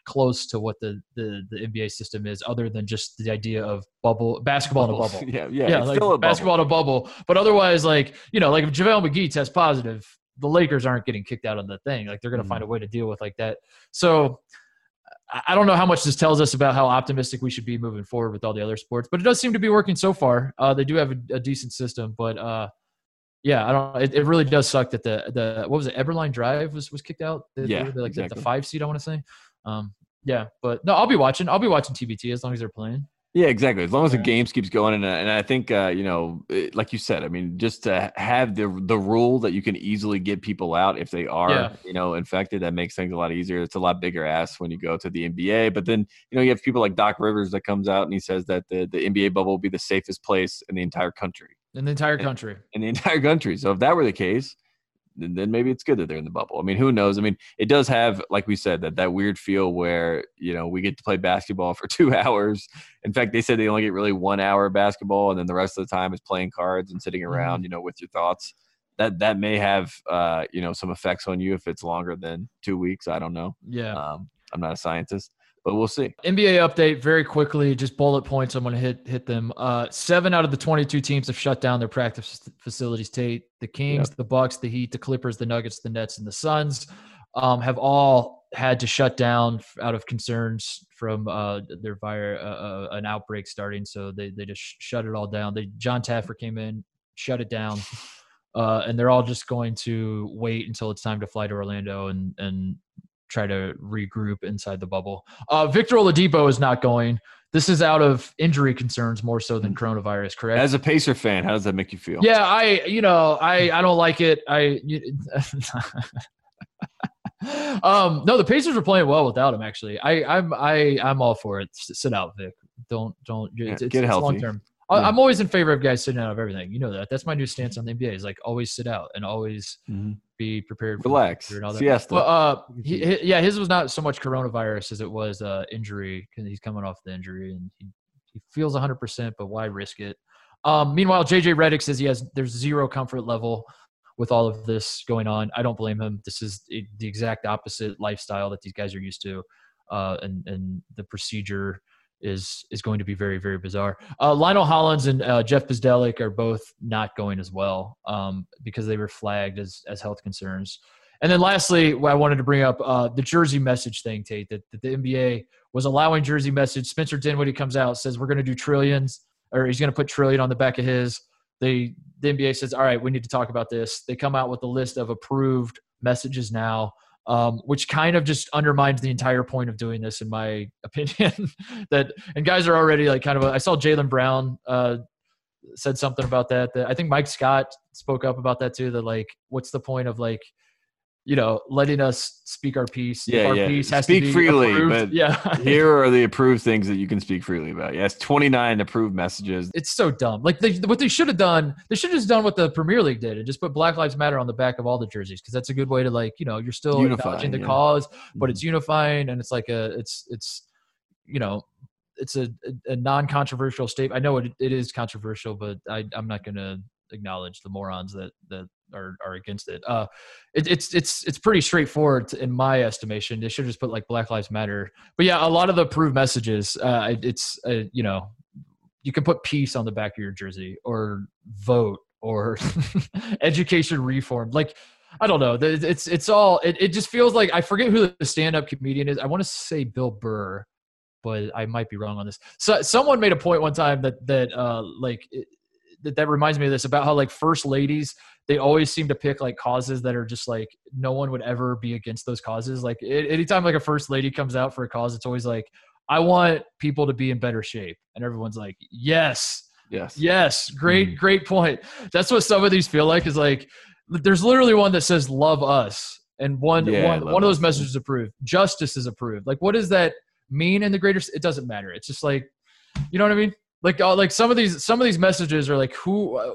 close to what the, the the NBA system is, other than just the idea of bubble basketball in a bubble. Yeah, yeah, yeah, like still a basketball bubble. in a bubble. But otherwise, like you know, like if JaVale McGee tests positive, the Lakers aren't getting kicked out of the thing. Like they're going to Mhm. find a way to deal with like that. So I- don't know how much this tells us about how optimistic we should be moving forward with all the other sports, but it does seem to be working so far. Uh, they do have a, a decent system, but uh, yeah, I don't. It, it really does suck that the the what was it? Eberlein Drive was was kicked out. The- Yeah, the- like the- the, five seed. I want to say. Um, yeah, but no, I'll be watching. I'll be watching TBT as long as they're playing. Yeah, exactly. As long as the games keeps going, and, and I think uh, you know, it- like you said, I mean, just to have the the rule that you can easily get people out if they are, Yeah. you know, infected, that makes things a lot easier. It's a lot bigger ass when you go to the NBA. But then, you know, you have people like Doc Rivers that comes out and he says that the the NBA bubble will be the safest place in the entire country, In the entire Yeah. country. in the entire country. So if that were the case, then, then maybe it's good that they're in the bubble. I mean, who knows? I mean, it does have, like we said, that that weird feel where you know we get to play basketball for two hours. In fact, they said they only get really one hour of basketball, and then the rest of the time is playing cards and sitting around, you know, with your thoughts. That that may have uh, you know some effects on you if it's longer than two weeks. I don't know. Yeah. Um, I'm not a scientist, but we'll see. NBA update very quickly, just bullet points. I'm going to hit hit them. Uh, seven out of the 22 teams have shut down their practice facilities. Tate, the Kings, the Bucks, the Heat, the Clippers, the Nuggets, the Nets, and the Suns um, have all had to shut down out of concerns from uh, their via uh, uh, an outbreak starting. So they they just shut it all down. They John Taffer came in, shut it down. Uh, and they're all just going to wait until it's time to fly to Orlando and and try to regroup inside the bubble. Uh, Victor Oladipo is not going. This is out of injury concerns more so than coronavirus, correct? As a Pacer fan, how does that make you feel? yeah, I you know I I don't like it. I you, um no, the Pacers are playing well without him. Actually, I I'm I I'm all for it. Sit out, Vic. Don't don't. Yeah, it's, get it's healthy. long term. Yeah. I'm always in favor of guys sitting out of everything. You know that. That's my new stance on the NBA. Is like always sit out and always Mhm. be prepared. Relax. and all that. Siesta. Well, uh, he, he- yeah, his was not so much coronavirus as it was uh, injury because he's coming off the injury and he, he feels 100%, but why risk it? Um, meanwhile, JJ Redick says he has there's zero comfort level with all of this going on. I don't blame him. This is the exact opposite lifestyle that these guys are used to, uh, and and the procedure is is going to be very very bizarre. Uh, Lionel Hollins and uh, Jeff Bzdelik are both not going as well um, because they were flagged as as health concerns. And then lastly, I wanted to bring up uh, the jersey message thing, Tate, that, that the NBA was allowing jersey message. Spencer Dinwiddie comes out says we're going to do trillions, or he's going to put trillion on the back of his. They the NBA says, all right, we need to talk about this. They come out with a list of approved messages now, um, which kind of just undermines the entire point of doing this, in my opinion. that and guys are already like kind of. I saw Jaylen Brown uh, said something about that. That I think Mike Scott spoke up about that too. That like, what's the point of like, you know, letting us speak our piece? Yeah, our yeah. piece has Speak to be freely, approved- but yeah, Here are the approved things that you can speak freely about. Yes, 29 approved messages. it's so dumb. Like they, what they should have done, they should have just done what the Premier League did and just put Black Lives Matter on the back of all the jerseys because that's a good way to like, you know, you're still Unifying, acknowledging the yeah. cause, but Mhm. it's unifying and it's like a, it's, it's, you know, it's a, a, a non-controversial statement. I know it, it is controversial, but I, I'm not going to acknowledge the morons that that are, are against it. Uh, it, it's it's it's pretty straightforward in my estimation. They should just put like Black Lives Matter. But yeah, a lot of the approved messages, uh, it- it's uh, you know, you can put peace on the back of your jersey or vote or education reform. Like I don't know. It's it's all. It, it just feels like I forget who the stand-up comedian is. I want to say Bill Burr, but I might be wrong on this. So someone made a point one time that that uh like it, that that reminds me of this about how like first ladies they always seem to pick like causes that are just like no one would ever be against those causes. Like a- anytime like a first lady comes out for a cause, it's always like I want people to be in better shape, and everyone's like yes. Yes. Yes, great, Mhm. great point. That's what some of these feel like is like there's literally one that says love us and one Yeah, one, one of those messages approved. Justice is approved. Like what does that mean in the greater it doesn't matter. It's just like you know what I mean? Like uh, like some of these some of these messages are like who uh,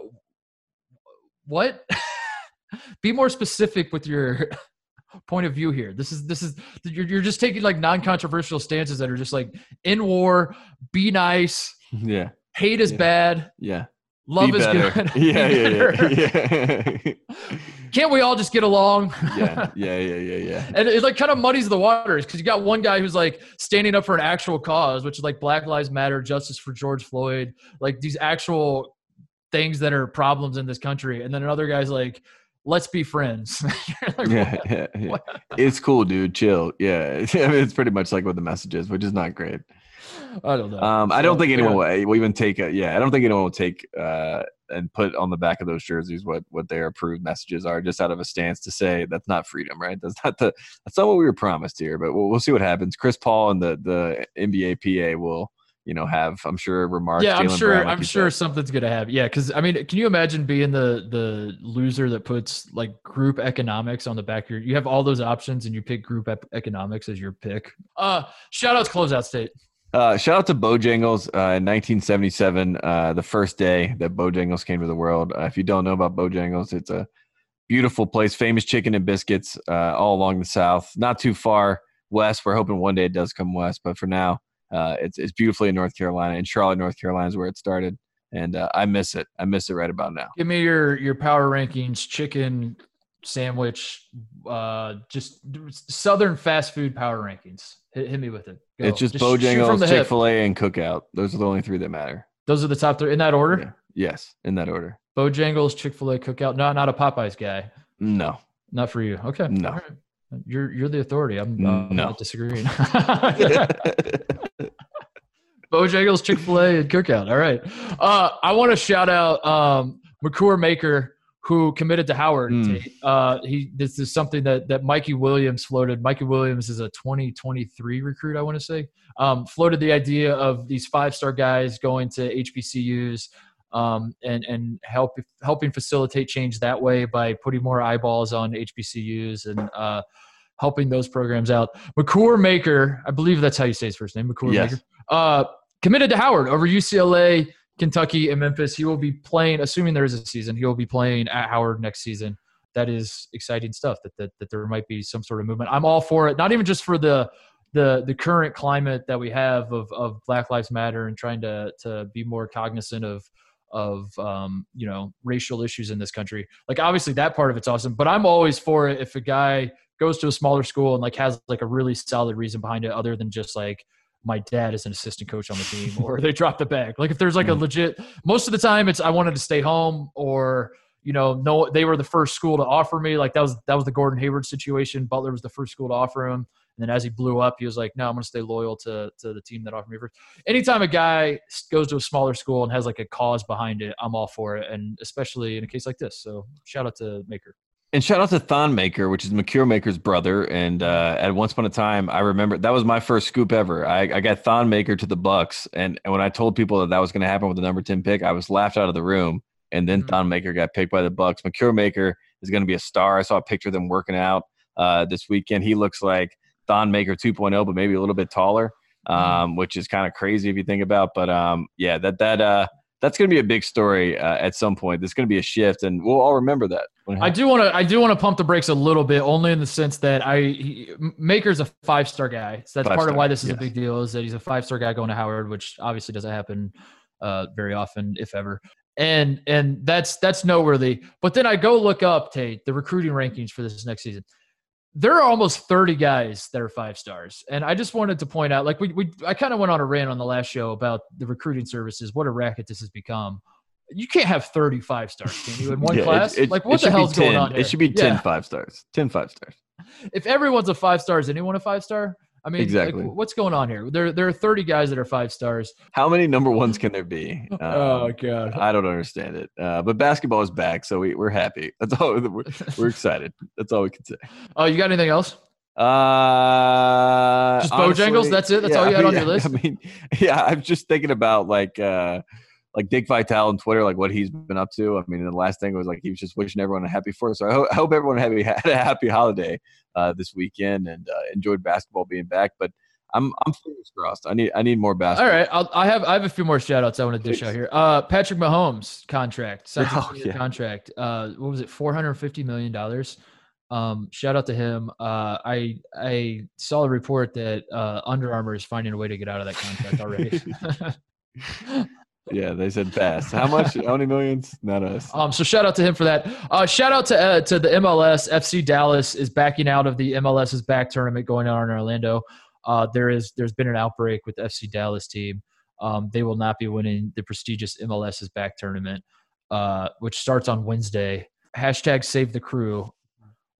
what? Be more specific with your point of view here. This is this is you're, you're just taking like non-controversial stances that are just like in war, be nice, Yeah. hate is Yeah. bad, Yeah. love Be is better. good. Yeah, Be yeah, yeah, yeah. Can't we all just get along? yeah, yeah, yeah, yeah, yeah. and it like kind of muddies the waters because you got one guy who's like standing up for an actual cause, which is like Black Lives Matter, justice for George Floyd, like these actual things that are problems in this country, and then another guy's like, "Let's be friends." like, yeah, yeah, yeah. It's cool, dude. Chill. Yeah, I mean, it's pretty much like what the message is, which is not great. I don't know. Um, I don't think anyone yeah. will, will even take a yeah. I don't think anyone will take uh, and put on the back of those jerseys what what their approved messages are, just out of a stance to say that's not freedom, right? That's not the that's not what we were promised here. But we'll, we'll see what happens. Chris Paul and the the NBA PA will you know have I'm sure remarks. Yeah, I'm sure. Brown, like I'm sure said. something's gonna happen. Yeah, because I mean, can you imagine being the the loser that puts like group economics on the back of your? You have all those options, and you pick group ep- economics as your pick. Uh, shout out to Closeout State. Uh, shout out to Bojangles uh, in 1977, uh, the first day that Bojangles came to the world. Uh, if you don't know about Bojangles, it's a beautiful place, famous chicken and biscuits uh, all along the South, not too far west. We're hoping one day it does come west, but for now, uh, it's it's beautifully in North Carolina. In Charlotte, North Carolina is where it started, and uh, I miss it. I miss it right about now. Give me your your power rankings, chicken sandwich, uh, just Southern fast food power rankings. Hit, hit me with it. Go. It's just, from Bojangles. Chick Fil A, and Cookout. Those are the only three that matter. Those are the top three in that order. Yeah. Yes, in that order. Bojangles, Chick Fil A, Cookout. No, not a Popeyes guy. No, Not for you. Okay. No. Right. You're you're the authority. I'm, uh, No. not disagreeing. Bojangles, Chick Fil A, and Cookout. All right. Uh, I want to shout out um, Makur Maker, who committed to Howard. Mm. Uh, he this is something that that Mikey Williams floated. Mikey Williams is a 2023 recruit. I want to say um, floated the idea of these five star guys going to HBCUs. Um, and and help helping facilitate change that way by putting more eyeballs on HBCUs and uh, helping those programs out. Makur Maker, I believe that's how you say his first name, Makur Yes. Maker, uh, committed to Howard over UCLA, Kentucky, and Memphis. He will be playing, assuming there is a season, he will be playing at Howard next season. That is exciting stuff. That that, that there might be some sort of movement. I'm all for it. Not even just for the the the current climate that we have of of Black Lives Matter and trying to to be more cognizant of of um, you know racial issues in this country. Like obviously that part of it's awesome, but I'm always for it if a guy goes to a smaller school and like has like a really solid reason behind it, other than just like my dad is an assistant coach on the team or they dropped the bag. Like if there's like a Mhm. legit, most of the time it's I wanted to stay home or you know no they were the first school to offer me like that was that was the Gordon Hayward situation. Butler was the first school to offer him. And then as he blew up, he was like, "No, I'm going to stay loyal to to the team that offered me first. Anytime a guy goes to a smaller school and has like a cause behind it, I'm all for it, and especially in a case like this. So shout out to Maker. And shout out to Thon Maker, which is Makur Maker's brother. And uh, at once upon a time, I remember that was my first scoop ever. I, I got Thon Maker to the Bucks, and, and when I told people that that was going to happen with the number ten pick, I was laughed out of the room. And then Mhm. Thon Maker got picked by the Bucks. Makur Maker is going to be a star. I saw a picture of them working out uh, this weekend. He looks like Thon Maker 2.0, but maybe a little bit taller, um, which is kind of crazy if you think about. But um, yeah, that that uh, that's going to be a big story uh, at some point. There's going to be a shift, and we'll all remember that. I do want to I do want to pump the brakes a little bit, only in the sense that I he, Maker's a five star guy, so that's part of why this is yes. a big deal. Is that he's a five star guy going to Howard, which obviously doesn't happen uh, very often, if ever. And and that's that's noteworthy. But then I go look up Tate the recruiting rankings for this next season. There are almost 30 guys that are five stars. And I just wanted to point out, like we, we I kind of went on a rant on the last show about the recruiting services, what a racket this has become. You can't have 35 stars, can you, in one Yeah, class? it- like what the hell's 10. going on here? It should be 10 Yeah. five stars. 10 five stars. If everyone's a five star, is anyone a five star? I mean, like, Exactly. what's going on here? There, there are 30 guys that are five stars. How many number ones can there be? Um, oh god. I don't understand it. Uh, but basketball is back, so we, we're happy. That's all. We're, we're excited. That's all we can say. Oh, you got anything else? Uh, Just Bojangles? That's it? That's all you I mean, on your list? I mean, yeah, I'm just thinking about like uh, like Dick Vitale on Twitter, like what he's been up to. I mean, the last thing was like he was just wishing everyone a happy Fourth. So I hope, I hope everyone had a, had a happy holiday uh, this weekend and uh, enjoyed basketball being back. But I'm I'm fingers crossed. I need I need more basketball. All right, I'll, I have I have a few more shout outs I want to dish Please. out here. Uh, Patrick Mahomes contract, Oh, yeah. contract. Uh, what was it? Four hundred fifty million dollars. Um, shout out to him. Uh, I I saw a report that uh, Under Armour is finding a way to get out of that contract already. Yeah, they said pass. How much? How many millions? Not us. Um, so shout out to him for that. Uh, shout out to uh, to the MLS. FC Dallas is backing out of the MLS is back tournament going on in Orlando. Uh, there is there's been an outbreak with the FC Dallas team. Um, they will not be winning the prestigious MLS is back tournament, uh, which starts on Wednesday. Hashtag Save the Crew,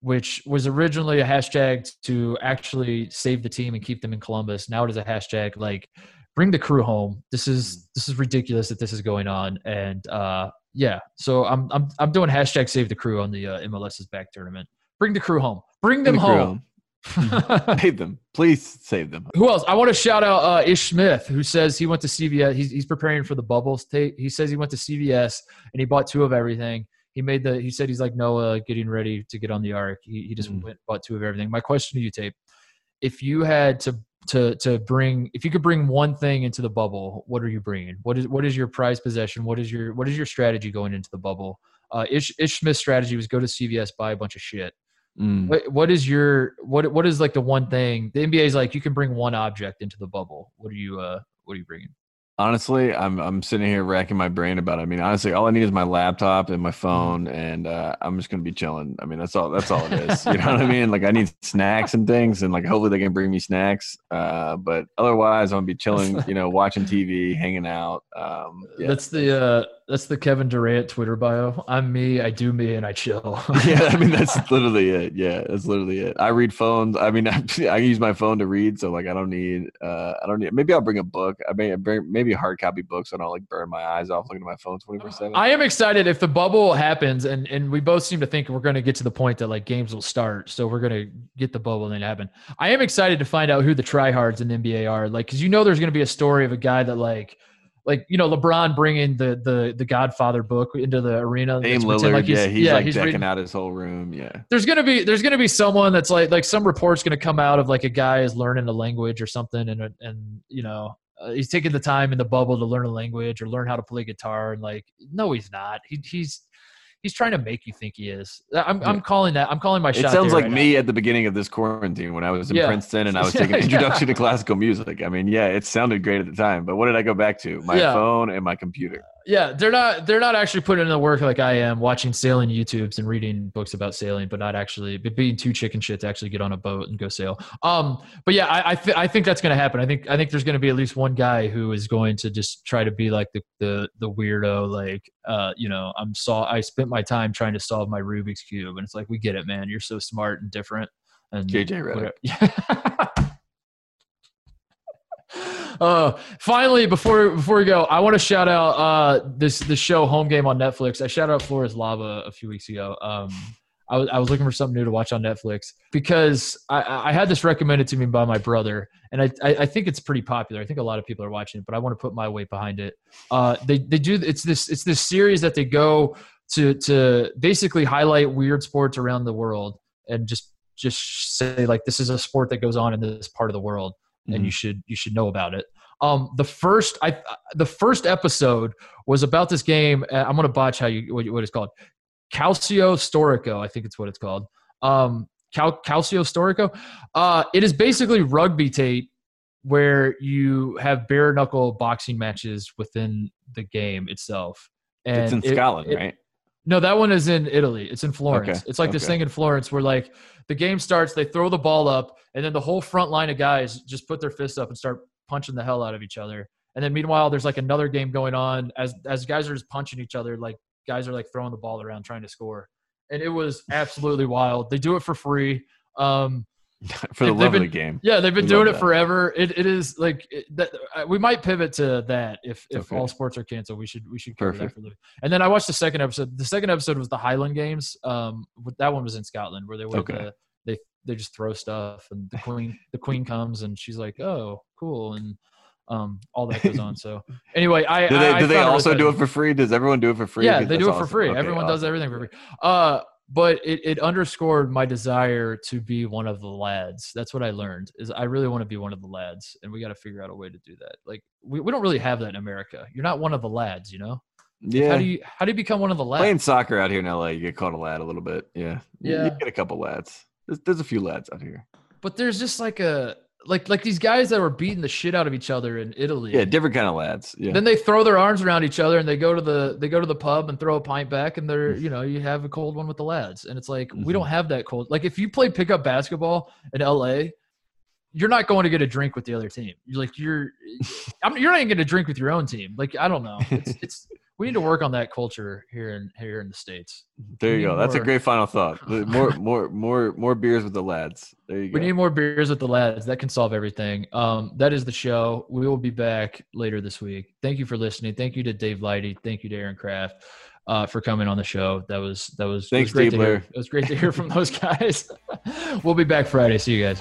which was originally a hashtag to actually save the team and keep them in Columbus. Now it is a hashtag like bring the crew home. This is this is ridiculous that this is going on, and uh, yeah. So I'm I'm I'm doing hashtag Save the Crew on the uh, MLS is back tournament. Bring the crew home. Bring them the crew home. Save them, please. Save them. Who else? I want to shout out uh, Ish Smith, who says he went to CVS. He's, he's preparing for the bubbles. tape. He says he went to CVS and he bought two of everything. He made the. He said he's like Noah, getting ready to get on the ark. He, he just Mm. went bought two of everything. My question to you, Tate: If you had to to to bring, if you could bring one thing into the bubble, what are you bringing? What is what is your prize possession? What is your what is your strategy going into the bubble? Uh, Ish, Ish Smith's strategy was go to CVS, buy a bunch of shit. Mm. What what is your what what is like the one thing the NBA is like you can bring one object into the bubble. What are you uh what are you bringing? Honestly, I'm I'm sitting here racking my brain about it. I mean, honestly, all I need is my laptop and my phone, and uh, I'm just gonna be chilling. I mean, that's all. That's all it is. You know what I mean? Like, I need snacks and things, and like, hopefully, they can bring me snacks. Uh, but otherwise, I'm gonna be chilling. You know, watching TV, hanging out. Um, yeah. That's the uh that's the Kevin Durant Twitter bio. I'm me, I do me, and I chill. yeah, I mean that's literally it. Yeah, that's literally it. I read phones. I mean, I, I use my phone to read, so like I don't need. Uh, I don't need. Maybe I'll bring a book. I may bring maybe hard copy books. so I don't like burn my eyes off looking at my phone twenty four seven. I am excited if the bubble happens, and and we both seem to think we're going to get to the point that like games will start, so we're going to get the bubble and then happen. I am excited to find out who the tryhards in the NBA are, like because you know there's going to be a story of a guy that like. Like you know, LeBron bringing the the the Godfather book into the arena. Dame Lillard, like he's- yeah, he's like he's decking reading- out his whole room. Yeah, there's gonna be there's gonna be someone that's like like some report's gonna come out of like a guy is learning a language or something and and you know uh, he's taking the time in the bubble to learn a language or learn how to play guitar and like no he's not he, he's he's trying to make you think he is uh, I'm I'm calling that I'm calling my it shot sounds like right me at the beginning of this quarantine when I was in Yeah. Princeton and I was taking yeah. introduction to classical music. I mean, yeah, it sounded great at the time, but what did I go back to? My Yeah. phone and my computer. Yeah they're not they're not actually putting in the work like I am watching sailing YouTubes and reading books about sailing but not actually but being too chicken shit to actually get on a boat and go sail. Um but yeah I I, th- I think that's gonna happen. I think I think there's gonna be at least one guy who is going to just try to be like the the the weirdo like uh you know I'm saw I spent my time trying to solve my Rubik's cube and it's like we get it man. You're so smart and different and JJ whatever. Uh, finally, before before we go, I want to shout out uh this the show Home Game on Netflix. I shouted out Floor Is Lava a few weeks ago. Um, I was I was looking for something new to watch on Netflix because I, I had this recommended to me by my brother, and I, I I think it's pretty popular. I think a lot of people are watching it, but I want to put my weight behind it. Uh, they they do it's this it's this series that they go to to basically highlight weird sports around the world and just just say like this is a sport that goes on in this part of the world and you should you should know about it. Um, the first I the first episode was about this game. uh, I'm gonna botch how you what, what it's called. Calcio Storico, I think it's what it's called. Um, Cal, Calcio Storico. Uh, it is basically rugby tape where you have bare knuckle boxing matches within the game itself. And it's in it- Scotland, it- right? no, that one is in Italy. It's in Florence. Okay, It's like this thing in Florence where like the game starts, they throw the ball up, and then the whole front line of guys just put their fists up and start punching the hell out of each other. And then meanwhile, there's like another game going on as as guys are just punching each other, like guys are like throwing the ball around trying to score. And it was absolutely wild. They do it for free. Um, For the love of the game. yeah, they've been We doing it that. forever. It, it is like it, that. uh, We might pivot to that if if Okay. all sports are canceled. We should we should cover that Perfect. for the. And then I watched the second episode. The second episode was the Highland Games. Um, that one was in Scotland where they were Okay. the, they they just throw stuff and the queen the queen comes and she's like oh cool and um all that goes on. So anyway, I Do they, I, I do they also really do it for free? Does everyone do it for free? yeah, they do it for free. Okay, Everyone does everything for free. Uh, but it, it underscored my desire to be one of the lads. That's what I learned is I really want to be one of the lads, and we got to figure out a way to do that. Like we, we don't really have that in America. You're not one of the lads, you know. Yeah. How do you how do you become one of the lads? Playing soccer out here in LA, you get called a lad a little bit. Yeah. Yeah. You get a couple lads. There's, there's a few lads out here. but there's just like a like like these guys that were beating the shit out of each other in Italy. Yeah, different kind of lads. Yeah. Then they throw their arms around each other and they go to the they go to the pub and throw a pint back and they're mm. you know you have a cold one with the lads and it's like we mm-hmm. don't have that cold like if you play pickup basketball in L.A. You're not going to get a drink with the other team. You're like you're, I'm, you're not even going to drink with your own team. Like I don't know. It's, it's we need to work on that culture here in here in the states. there we you need go. That's a great final thought. More, more, more, more beers with the lads. There you go. We need more beers with the lads. That can solve everything. Um, that is the show. We will be back later this week. Thank you for listening. Thank you to Dave Lighty. Thank you to Aaron Craft uh, for coming on the show. That was that was it Thanks, was great to hear. It was great to hear from those guys. we'll be back Friday. See you guys.